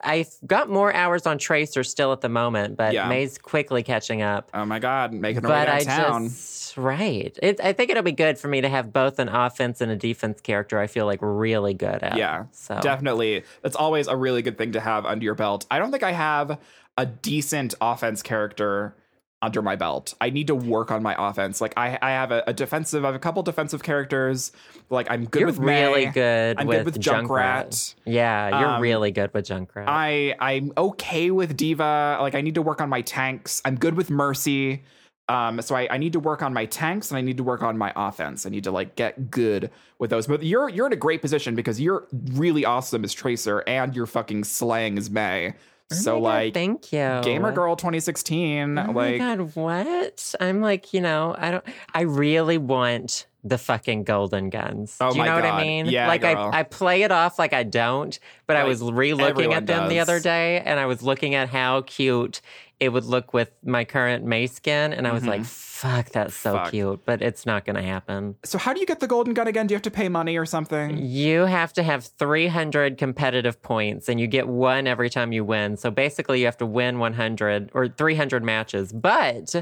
I've. Got more hours on Tracer still at the moment, but Yeah. Mei's quickly catching up. Oh my God, making her but way I downtown. just right. It, I think it'll be good for me to have both an offense and a defense character. I feel like really good at. Yeah, So definitely. That's always a really good thing to have under your belt. I don't think I have a decent offense character under my belt. I need to work on my offense. Like I, I have a, a defensive. I have a couple defensive characters. Like I'm good you're with really Mei. good. I'm with good with Junkrat. Yeah, you're Um, really good with Junkrat. I I'm okay with D.Va. Like I need to work on my tanks. I'm good with Mercy. Um, so I, I need to work on my tanks and I need to work on my offense. I need to like get good with those. But you're you're in a great position because you're really awesome as Tracer and you're fucking slaying as Mei. Oh so Oh my God, like thank you, Gamer Girl 2016, Oh my like god, what? I'm like, you know, I don't. I really want the fucking golden guns. Oh Do you know what I mean? Yeah, like girl. I, I play it off like I don't, but I was re-looking at them the other day, and I was looking at how cute it would look with my current Mei skin, and I was like, "Fuck, that's so Mm-hmm. Fuck. cute," but it's not going to happen. so how do you get the golden gun again? Do you have to pay money or something? You have to have 300 competitive points and you get one every time you win. So basically, you have to win 100 or 300 matches. But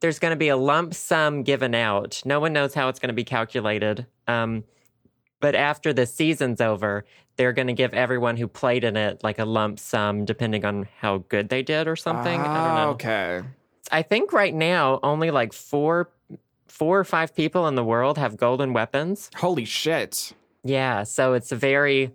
there's going to be a lump sum given out. No one knows how it's going to be calculated. Um, but after the season's over, they're going to give everyone who played in it like a lump sum, depending on how good they did or something. I don't Ah, know. Okay. I think right now only like four, four or five people in the world have golden weapons. Holy shit. Yeah, so it's a very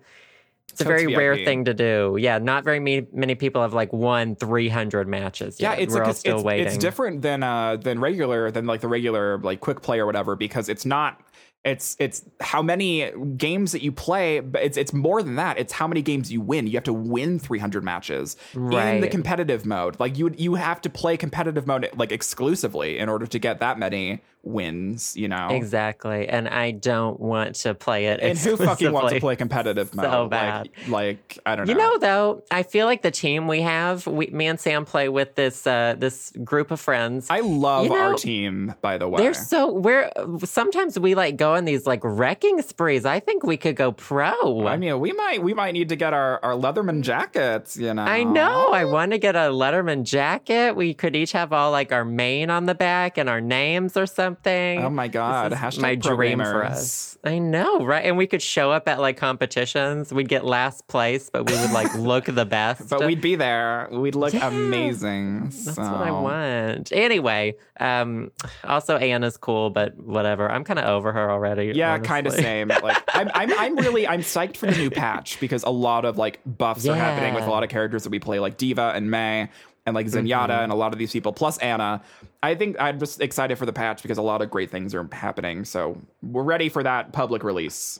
it's a So it's very rare thing to do. Yeah, not very many, many people have like won 300 matches. Yeah, it's we're like it's, still it's, waiting. it's different than uh than regular than like the regular like quick play or whatever because it's not it's it's how many games that you play but it's it's more than that. It's how many games you win. You have to win 300 matches in the competitive mode. Like you you have to play competitive mode like exclusively in order to get that many wins you know? Exactly, and I don't want to play it. and who fucking wants to play competitive mode? So Like- bad. like, i don't know You know, though, I feel like the team we have, we, me and Sam play with this uh, this group of friends. i love You our team by the way. They're so we're sometimes we like go on these like wrecking sprees. I think we could go pro. I mean, we might we might need to get our, our Leatherman jackets, you know. I know. I want to get a Letterman jacket. We could each have all like our main on the back and our names or something. Oh my god! Hashtag my dream for us. I know, right? And we could show up at like competitions. We'd get last place, but we would like look the best. But we'd be there. We'd look Yeah. amazing. That's what I want. Anyway, um, also Ana's cool, but whatever. I'm kind of over her already. Yeah, kind of same. Like I'm, I'm, I'm really, I'm psyched for the new patch because a lot of like buffs are happening with a lot of characters that we play, like D.Va and Mei and like Zenyatta Mm-hmm. and a lot of these people, plus Ana. I think I'm just excited for the patch because a lot of great things are happening. So we're ready for that public release.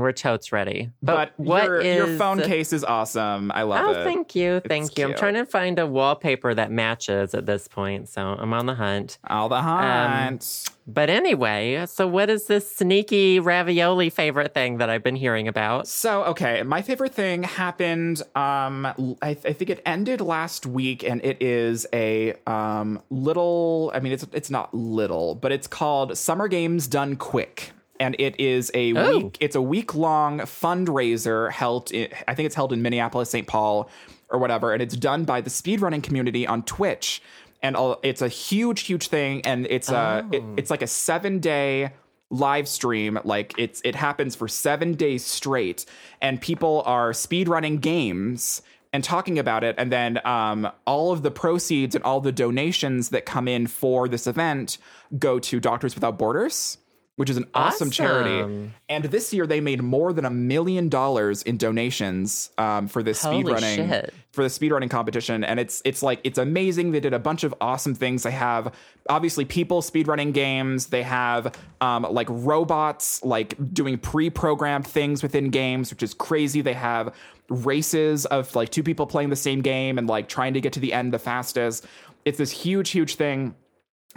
We're totes ready. But, But, what your, is your phone case is awesome. I love it. Oh, it. thank you, thank you. I'm trying to find a wallpaper that matches at this point, so I'm on the hunt. All the hunt. But anyway, so what is this sneaky ravioli favorite thing that I've been hearing about? So, okay, my favorite thing happened. Um, I, I think it ended last week, and it is a um little. I mean, it's it's not little, but it's called Summer Games Done Quick, and it is a Oh. week. It's a week long fundraiser held. In, I think it's held in Minneapolis, St. Paul, or whatever, and it's done by the speedrunning community on Twitch. And all, it's a huge, huge thing, and it's uh, it, it's like a seven day live stream like it's it happens for 7 days straight and people are speedrunning games and talking about it and then um, all of the proceeds and all the donations that come in for this event go to Doctors Without Borders which is an awesome, charity. And this year they made more than a million dollars in donations um, for this Holy speedrunning shit. for the speedrunning competition. And it's it's like it's amazing. They did a bunch of awesome things. They have obviously people speedrunning games. They have um, like robots like doing pre-programmed things within games which is crazy. They have races of like two people playing the same game and like trying to get to the end the fastest. It's this huge huge thing.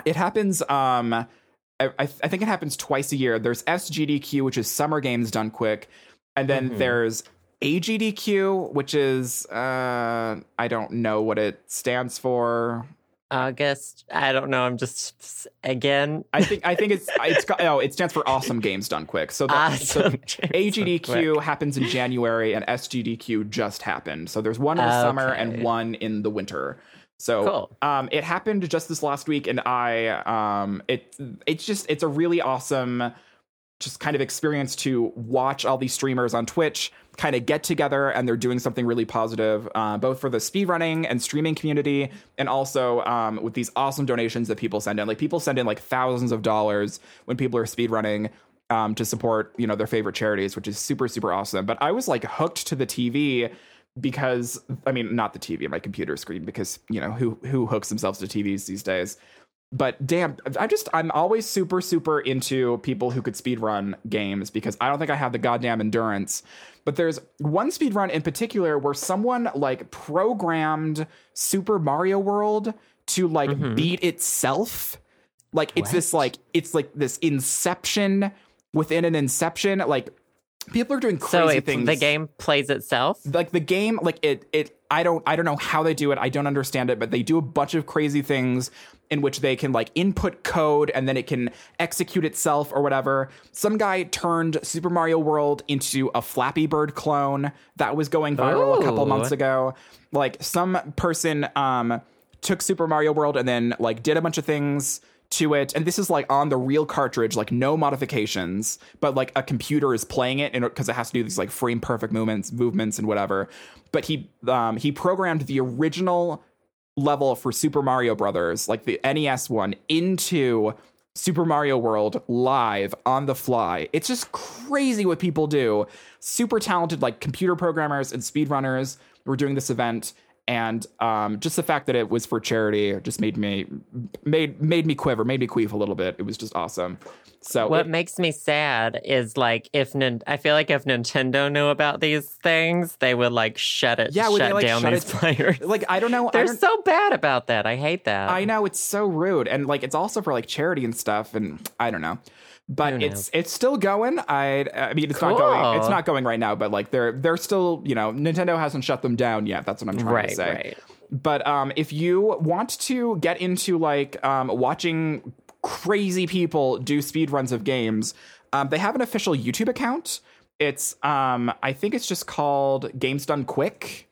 It happens um I I think it happens twice a year there's sgdq which is summer games done quick and then there's AGDQ, which is uh, I don't know what it stands for. August. I don't know. I'm just again. I think I think it's it's got, oh it stands for awesome games done quick. So, the, so Awesome Games Done AGDQ happens in January and SGDQ just happened. So there's one in the summer and one in the winter. So Cool. um, it happened just this last week, and I um, it it's just it's a really awesome just kind of experience to watch all these streamers on Twitch kind of get together and they're doing something really positive, uh, both for the speedrunning and streaming community, and also um, with these awesome donations that people send in. Like people send in like thousands of dollars when people are speedrunning um, to support you know their favorite charities, which is super super awesome. But I was like hooked to the TV because I mean not the TV, my computer screen because you know who who hooks themselves to TVs these days? But damn i just i'm always super super into people who could speed run games because i don't think i have the goddamn endurance. But there's one speed run in particular where someone like programmed super mario world to like mm-hmm. beat itself. Like it's this like it's like this inception within an inception like people are doing crazy So if things. the game plays itself. like the game like it it i don't i don't know how they do it. I don't understand it but they do a bunch of crazy things in which they can like input code and then it can execute itself or whatever. Some guy turned super mario world into a flappy bird clone that was going viral a couple months ago. Like some person um took super mario world and then like did a bunch of things to it and this is like on the real cartridge like no modifications but like a computer is playing it because it has to do these like frame perfect movements movements and whatever. But he um he programmed the original level for super mario brothers like the nes one into super mario world live on the fly. It's just crazy what people do. Super talented like computer programmers and speedrunners were doing this event and um, just the fact that it was for charity just made me made made me quiver, made me queef a little bit. It was just awesome. So What it- makes me sad is like if Nin- I feel like if Nintendo knew about these things, they would like shut it, Yeah, would they, shut like, down shut these it- players. like I don't know, They're don't, so bad about that. I hate that. I know it's so rude, and like it's also for like charity and stuff, and I don't know. But it's it's still going. I I mean it's not going. It's not going right now. But like they're they're still you know Nintendo hasn't shut them down yet. That's what I'm trying to right, say. right. But um, if you want to get into like um, watching crazy people do speed runs of games, um, they have an official YouTube account. It's um, I think it's just called Games Done Quick.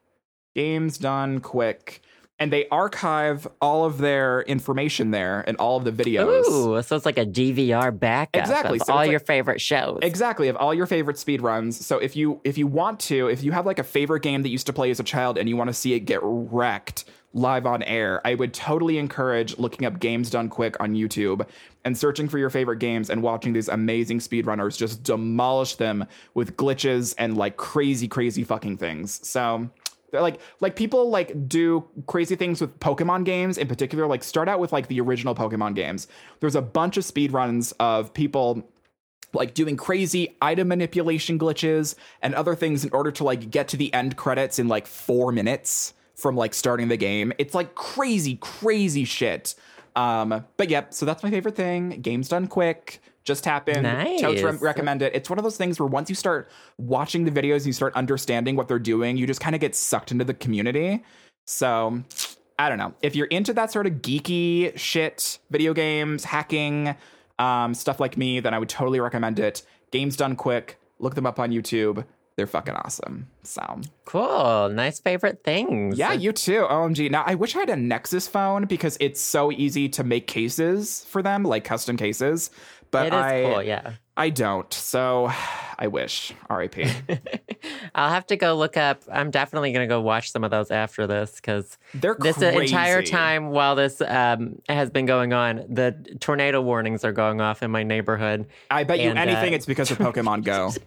Games Done Quick. And they archive all of their information there and all of the videos. Ooh, so it's like a DVR backup Exactly, of so all it's your like- favorite shows. Exactly, of all your favorite speed runs. So if you if you want to, if you have like a favorite game that you used to play as a child and you want to see it get wrecked live on air, I would totally encourage looking up games done quick on YouTube and searching for your favorite games and watching these amazing speedrunners just demolish them with glitches and like crazy crazy fucking things. So like like people like do crazy things with Pokemon games in particular. Like start out with like the original Pokemon games. There's a bunch of speed runs of people like doing crazy item manipulation glitches and other things in order to like get to the end credits in like four minutes from like starting the game. It's like crazy, crazy shit. Um, but yep, so that's my favorite thing. Game's done quick. Just happened. Nice. Totes re- recommend it. It's one of those things where once you start watching the videos, you start understanding what they're doing, you just kind of get sucked into the community. So I don't know. If you're into that sort of geeky shit, video games, hacking, um, stuff like me, then I would totally recommend it. Games done quick. Look them up on YouTube. They're fucking awesome. So Cool. Nice favorite things. yeah, you too. OMG. Now I wish I had a Nexus phone because it's so easy to make cases for them, like custom cases. But I cool, yeah. I don't. So I wish. R.I.P. I'll have to go look up. I'm definitely going to go watch some of those after this because They're this entire time while this um, has been going on, the tornado warnings are going off in my neighborhood. I bet you And, anything uh, it's because of Pokemon Go.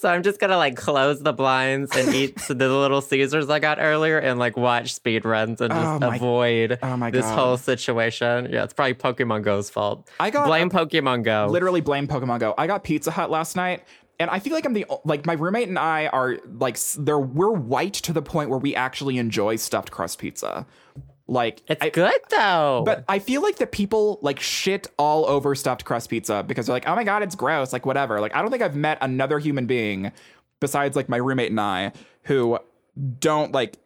So I'm just gonna like close the blinds and eat the little Caesars I got earlier and like watch speed runs and just Oh my- avoid oh this whole situation. Yeah, it's probably Pokemon Go's fault. I got- blame Pokemon Go. Literally blame Pokemon Go. I got Pizza Hut last night, and I feel like I'm the like my roommate and I are like they're we're white to the point where we actually enjoy stuffed crust pizza. Like It's I, good though. But I feel like the people like shit all over stuffed crust pizza because they're like, oh my god, it's gross. Like whatever. Like I don't think I've met another human being besides like my roommate and I who don't like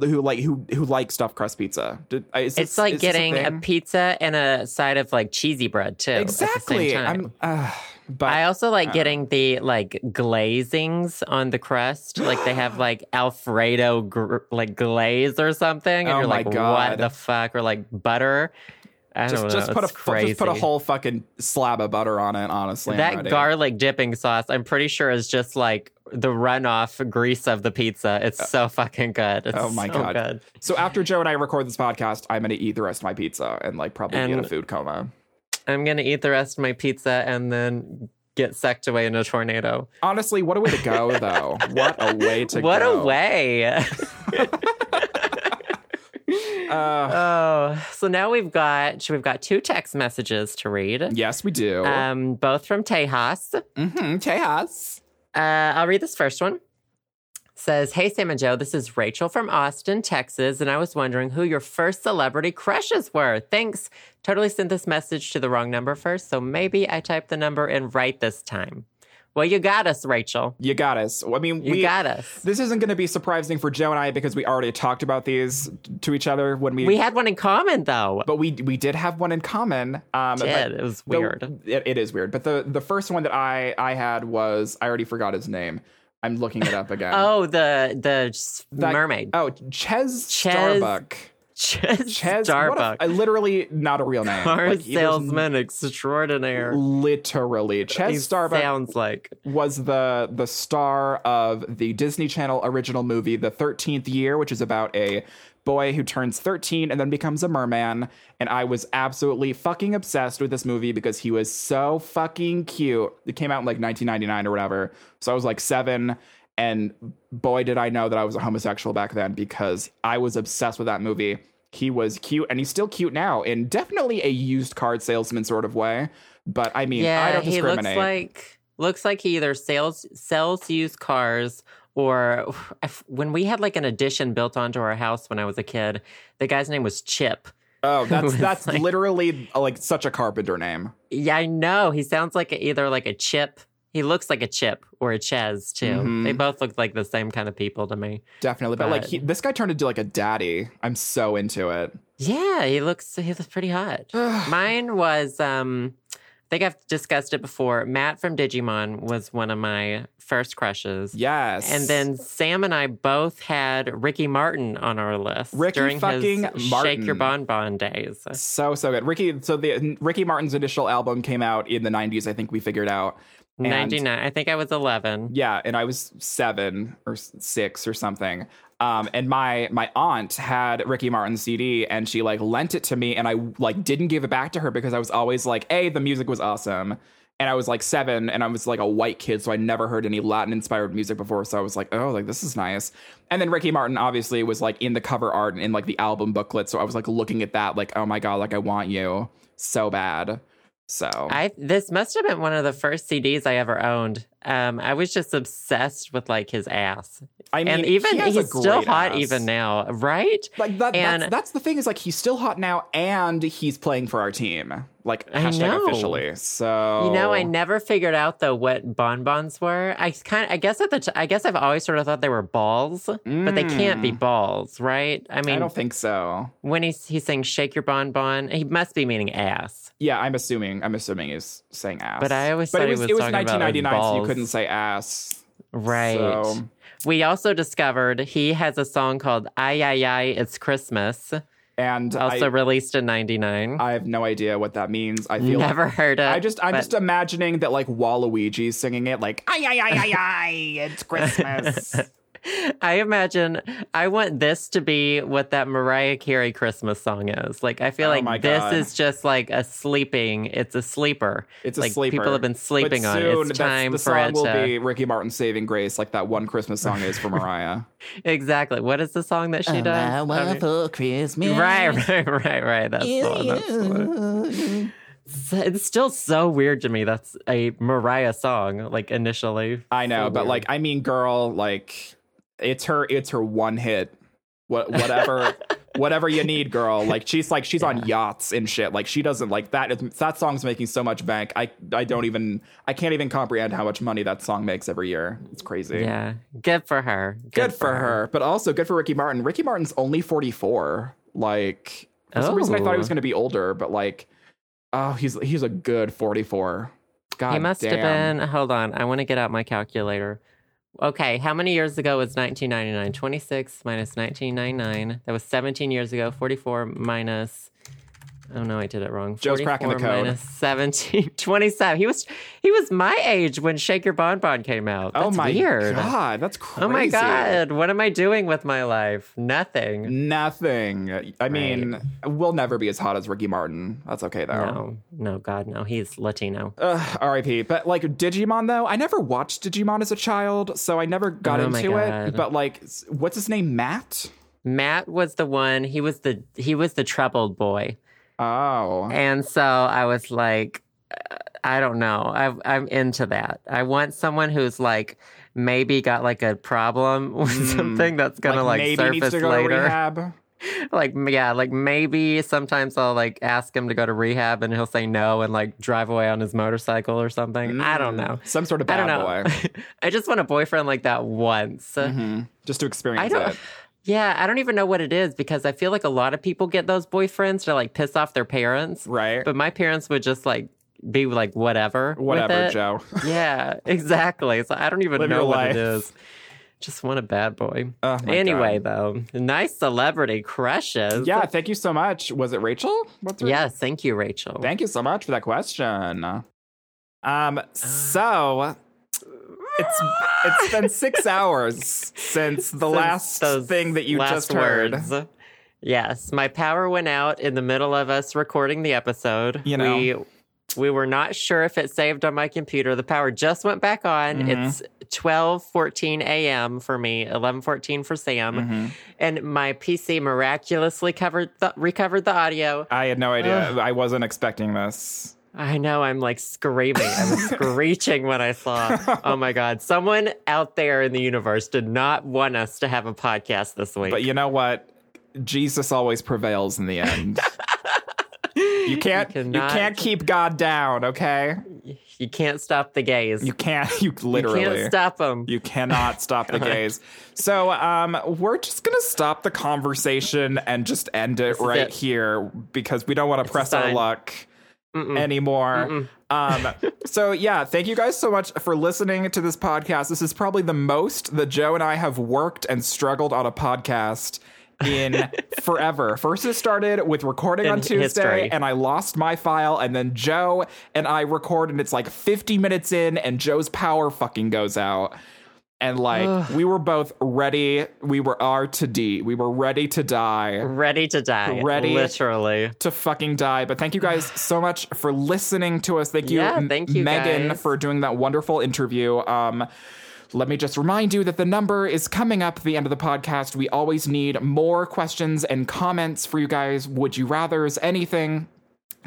who like who who like stuffed crust pizza. Did, uh, is It's like getting a, thing? pizza and a side of like cheesy bread too. at the same exactly. I'm. Uh, but I also like uh, getting the like glazings on the crust. Like they have like Alfredo gr- like glaze or something, and Oh you're like, God. what the fuck? Or like butter. I just just put a crazy. just put a whole fucking slab of butter on it. Honestly, that garlic dipping sauce. I'm pretty sure is just like the runoff grease of the pizza. It's uh, so fucking good. It's oh my so God. good. So after Joe and I record this podcast, I'm gonna eat the rest of my pizza and like probably be in a food coma. I'm gonna eat the rest of my pizza and then get sucked away in a tornado. Honestly, what a way to go, though. what a way to what go. What a way! Uh, oh, so now we've got we've got two text messages to read. yes, we do. Um, both from Tejas. mm-hmm. Tejas. Uh, I'll read this first one. Says, Hey Sam and Joe, this is Rachel from Austin, Texas, and I was wondering who your first celebrity crushes were. Thanks. Totally sent this message to the wrong number first, so maybe I typed the number in right this time. Well, you got us, Rachel. You got us. I mean, You we got us. This isn't going to be surprising for Joe and I because we already talked about these to each other when we. We had one in common, though. but we we did have one in common. Um, did. It was the- weird. it, it is weird. But the the first one that I I had was I already forgot his name. I'm looking it up again. Oh, the the That- mermaid. Oh, Chez, Chez Starbuck. Chez Chez Starbuck. A, I literally not a real name. Car Like, salesman extraordinaire. Literally, Chez He Starbuck sounds like was the the star of the Disney Channel original movie The 13th Year, which is about a boy who turns 13 and then becomes a merman. And I was absolutely fucking obsessed with this movie because he was so fucking cute. It came out in like 1999 or whatever. So I was like seven. And boy, did I know that I was a homosexual back then because I was obsessed with that movie. He was cute and he's still cute now in definitely a used card salesman sort of way. But I mean, I yeah, don't he discriminate. looks like looks like he either sells sells used cars or when we had like an addition built onto our house when I was a kid, the guy's name was Chip. Oh, that's that's like- literally like such a carpenter name. Yeah, I know. He sounds like either like a Chip. He looks like a Chip or a Chez too. Mhm. They both look like the same kind of people to me. Definitely, but, like he, this guy turned into like a daddy. I'm so into it. Yeah, he looks he looks pretty hot. Mine was um I think I've discussed it before. Matt from Digimon was one of my first crushes. Yes, And then Sam and I both had Ricky Martin on our list Ricky during fucking his Shake Martin. Your Bonbon days. so so good. Ricky, so the Ricky Martin's initial album came out in the 90s. I think we figured out. And- 99. I think I was 11. Yeah, and I was seven or six or something. Um, and my my aunt had Ricky Martin's CD, and she like lent it to me, and I like didn't give it back to her because I was always like, "Hey, the music was awesome," and I was like seven, and I was like a white kid, so I never heard any Latin inspired music before, so I was like, "Oh, like this is nice." And then Ricky Martin obviously was like in the cover art and in like the album booklet, so I was like looking at that, like, "Oh my god, like I want you so bad." So I this must have been one of the first CDs I ever owned. Um, I was just obsessed with like his ass, I mean, and even he he's still hot ass. even now, right? Like that, And- that's, that's the thing is like he's still hot now, and he's playing for our team. Like I hashtag know. officially. So You know, I never figured out though what bonbons were. I kind of, I guess at the, t- I guess I've always sort of thought they were balls, but they can't be balls, right? I mean, I don't think so. when he's he's saying "shake your bonbon," he must be meaning ass. Yeah, I'm assuming. I'm assuming he's saying ass. But I always but thought it he was, it was talking about, like, 1999, so you couldn't say ass. Right. So- We also discovered he has a song called "Ay Ay Ay It's Christmas," And also I, released in '99. I have no idea what that means. I feel like Never heard it. I just I'm but- just imagining that like Waluigi's singing it like ay ay ay ay ay it's Christmas. I imagine I want this to be what that Mariah Carey Christmas song is. Like I feel Oh like this God. is just like a sleeping. It's a sleeper. It's a like sleeper. People have been sleeping but on soon, it. It's that's- time the for song it will to be Ricky Martin saving grace, like that one Christmas song is for Mariah. exactly. What is the song that she does? I mean- for Christmas. Right, right, right, right. That's the one. That's the one. It's still so weird to me. That's a Mariah song. Like initially, I know, So but weird. like, I mean, girl, like, it's her, it's her one hit. What, whatever, whatever you need, girl. Like she's like she's on yachts and shit. Like she doesn't like that. is- That song's making so much bank. I I don't even I can't even comprehend how much money that song makes every year. It's crazy. Yeah, good for her. Good, for her. but also good for Ricky Martin. Ricky Martin's only 44. Like for some reason I thought he was Oh. going to be older, but like oh, he's he's a good 44. God He must damn. have been. Hold on, I want to get out my calculator. Okay, how many years ago was 1999? 26 minus 1999. That was 17 years ago. 44 minus. Oh no, I did it wrong. Joe's cracking the code. Minus 17, 27. He was he was my age when Shake Your Bon Bon came out. Oh that's oh my weird. god, that's crazy. Oh my god, what am I doing with my life? Nothing. Nothing. I mean, we'll never be as hot as Ricky Martin. That's okay though. No, no, God, no. He's Latino. Ugh, R.I.P. But like Digimon though, I never watched Digimon as a child, so I never got Oh into it. But like, what's his name? Matt. Matt was the one. He was the he was the troubled boy. Oh, And so I was like, uh, I don't know. I, I'm into that. I want someone who's like maybe got like a problem with something that's gonna like, Hmm. maybe surface to to later. Like yeah, like maybe sometimes I'll like ask him to go to rehab and he'll say no and like drive away on his motorcycle or something. I don't know. Some sort of I bad don't know. boy. I just want a boyfriend like that once. Mhm. Just to experience I don't. it. Yeah, I don't even know what it is because I feel like a lot of people get those boyfriends to like piss off their parents. Right. But my parents would just like be like whatever. Whatever. Joe. Yeah, exactly. So I don't even Live know what life. it is. Just want a bad boy. Oh anyway, though, nice celebrity crushes. Yeah, thank you so much. Was it Rachel? What's her Yes, thank you, Rachel. Thank you so much for that question. Um, so it's it's been six hours since the Since last thing that you just heard. words. Yes, my power went out in the middle of us recording the episode. You know. we we were not sure if it saved on my computer. The power just went back on. Mhm. It's twelve fourteen a.m. for me, eleven fourteen for Sam, Mhm. and my PC miraculously covered the, recovered the audio. I had no idea. I wasn't expecting this. I know I'm like screaming. I was screeching when I saw. Oh my god! Someone out there in the universe did not want us to have a podcast this week. But you know what? Jesus always prevails in the end. You can't you, cannot- can't keep God down, okay? You can't stop the gaze. You can't you You literally can't stop them. You cannot stop the gaze. So, um, we're just gonna stop the conversation and just end it is right it. here because we don't want to press our sign. Luck anymore. Um, so yeah, thank you guys so much for listening to this podcast. This is probably the most that Joe and I have worked and struggled on a podcast in forever. First, it started with recording In on Tuesday, history. and I lost my file, and then Joe and I record, and it's like 50 minutes in, and Joe's power fucking goes out. And like we were both ready, we were R to D. We were ready to die Ready to die. Ready- Literally. to fucking die. But thank you guys so much for listening to us. Thank you, Yeah, thank you, Megan, guys. for doing that wonderful interview. Um, let me just remind you that the number is coming up at the end of the podcast. We always need more questions and comments for you guys. Would you rather's anything?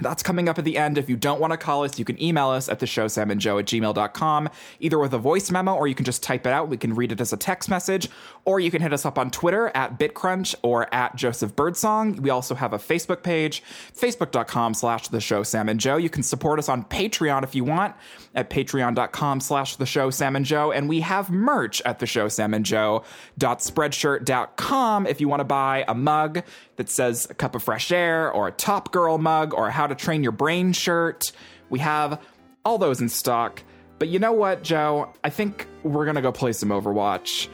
That's coming up at the end. If you don't want to call us, you can email us at the show Sam and Joe at gmail.com, either with a voice memo or you can just type it out. We can read it as a text message, or you can hit us up on Twitter at BitCrunch or at Joseph Birdsong. We also have a Facebook page, facebook.com slash the show Sam and Joe. You can support us on Patreon if you want at patreon.com slash the show Sam and Joe. And we have merch at the show Sam and Joe spreadshirt.com if you want to buy a mug that says a cup of fresh air or a top girl mug or a how to train your brain shirt. We have all those in stock. But you know what, Joe? I think we're going to go play some Overwatch.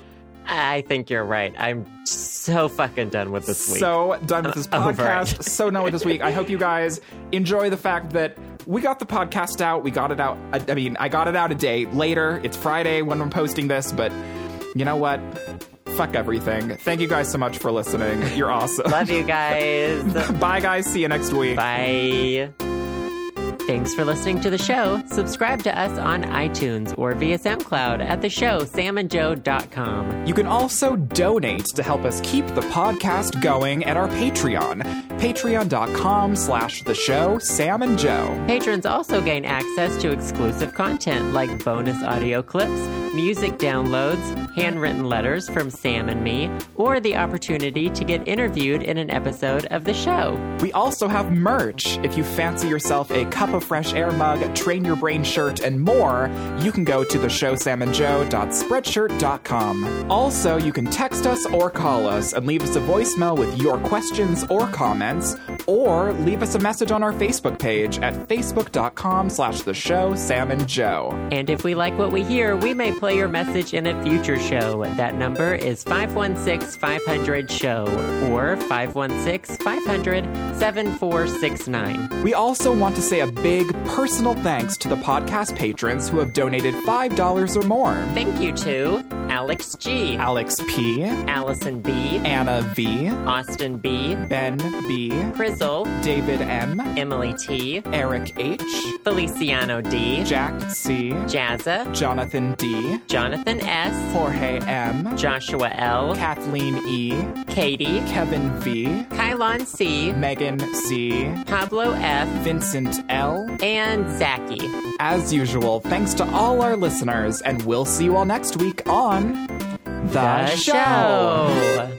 I think you're right. I'm so fucking done with this week. So done with this podcast. so done with this week. I hope you guys enjoy the fact that we got the podcast out. We got it out. I, I mean, I got it out a day later. It's Friday when I'm posting this, but you know what? Fuck everything. Thank you guys so much for listening. You're awesome. Love you guys. Bye, guys. See you next week. Bye. Thanks for listening to the show. Subscribe to us on iTunes or via SoundCloud at the show samandjoe.com. You can also donate to help us keep the podcast going at our Patreon. Patreon.com slash the show Sam and Joe. Patrons also gain access to exclusive content like bonus audio clips, music downloads, handwritten letters from Sam and me, or the opportunity to get interviewed in an episode of the show. We also have merch. If you fancy yourself a cup of fresh air mug, train your brain shirt, and more, you can go to the show theshowsamandjoe.spreadshirt.com. Also, you can text us or call us and leave us a voicemail with your questions or comments, or leave us a message on our Facebook page at facebook.com slash the show Sam and Joe. And if we like what we hear, we may play your message in a future show. That number is 516 500 SHOW or 516 500 7469. We also want to say a big personal thanks to the podcast patrons who have donated $5 or more. Thank you to Alex G, Alex P, Allison B, Anna V, Austin B, Ben B, Frizzle, David M, Emily T, Eric H, Feliciano D, Jack C, Jazza, Jonathan D, Jonathan S, Jorge M, Joshua L, Kathleen E, Katie, Kevin V, Kylon C, Megan C, Pablo F, Vincent L. and Zachy. As usual, thanks to all our listeners, and we'll see you all next week on The, The show.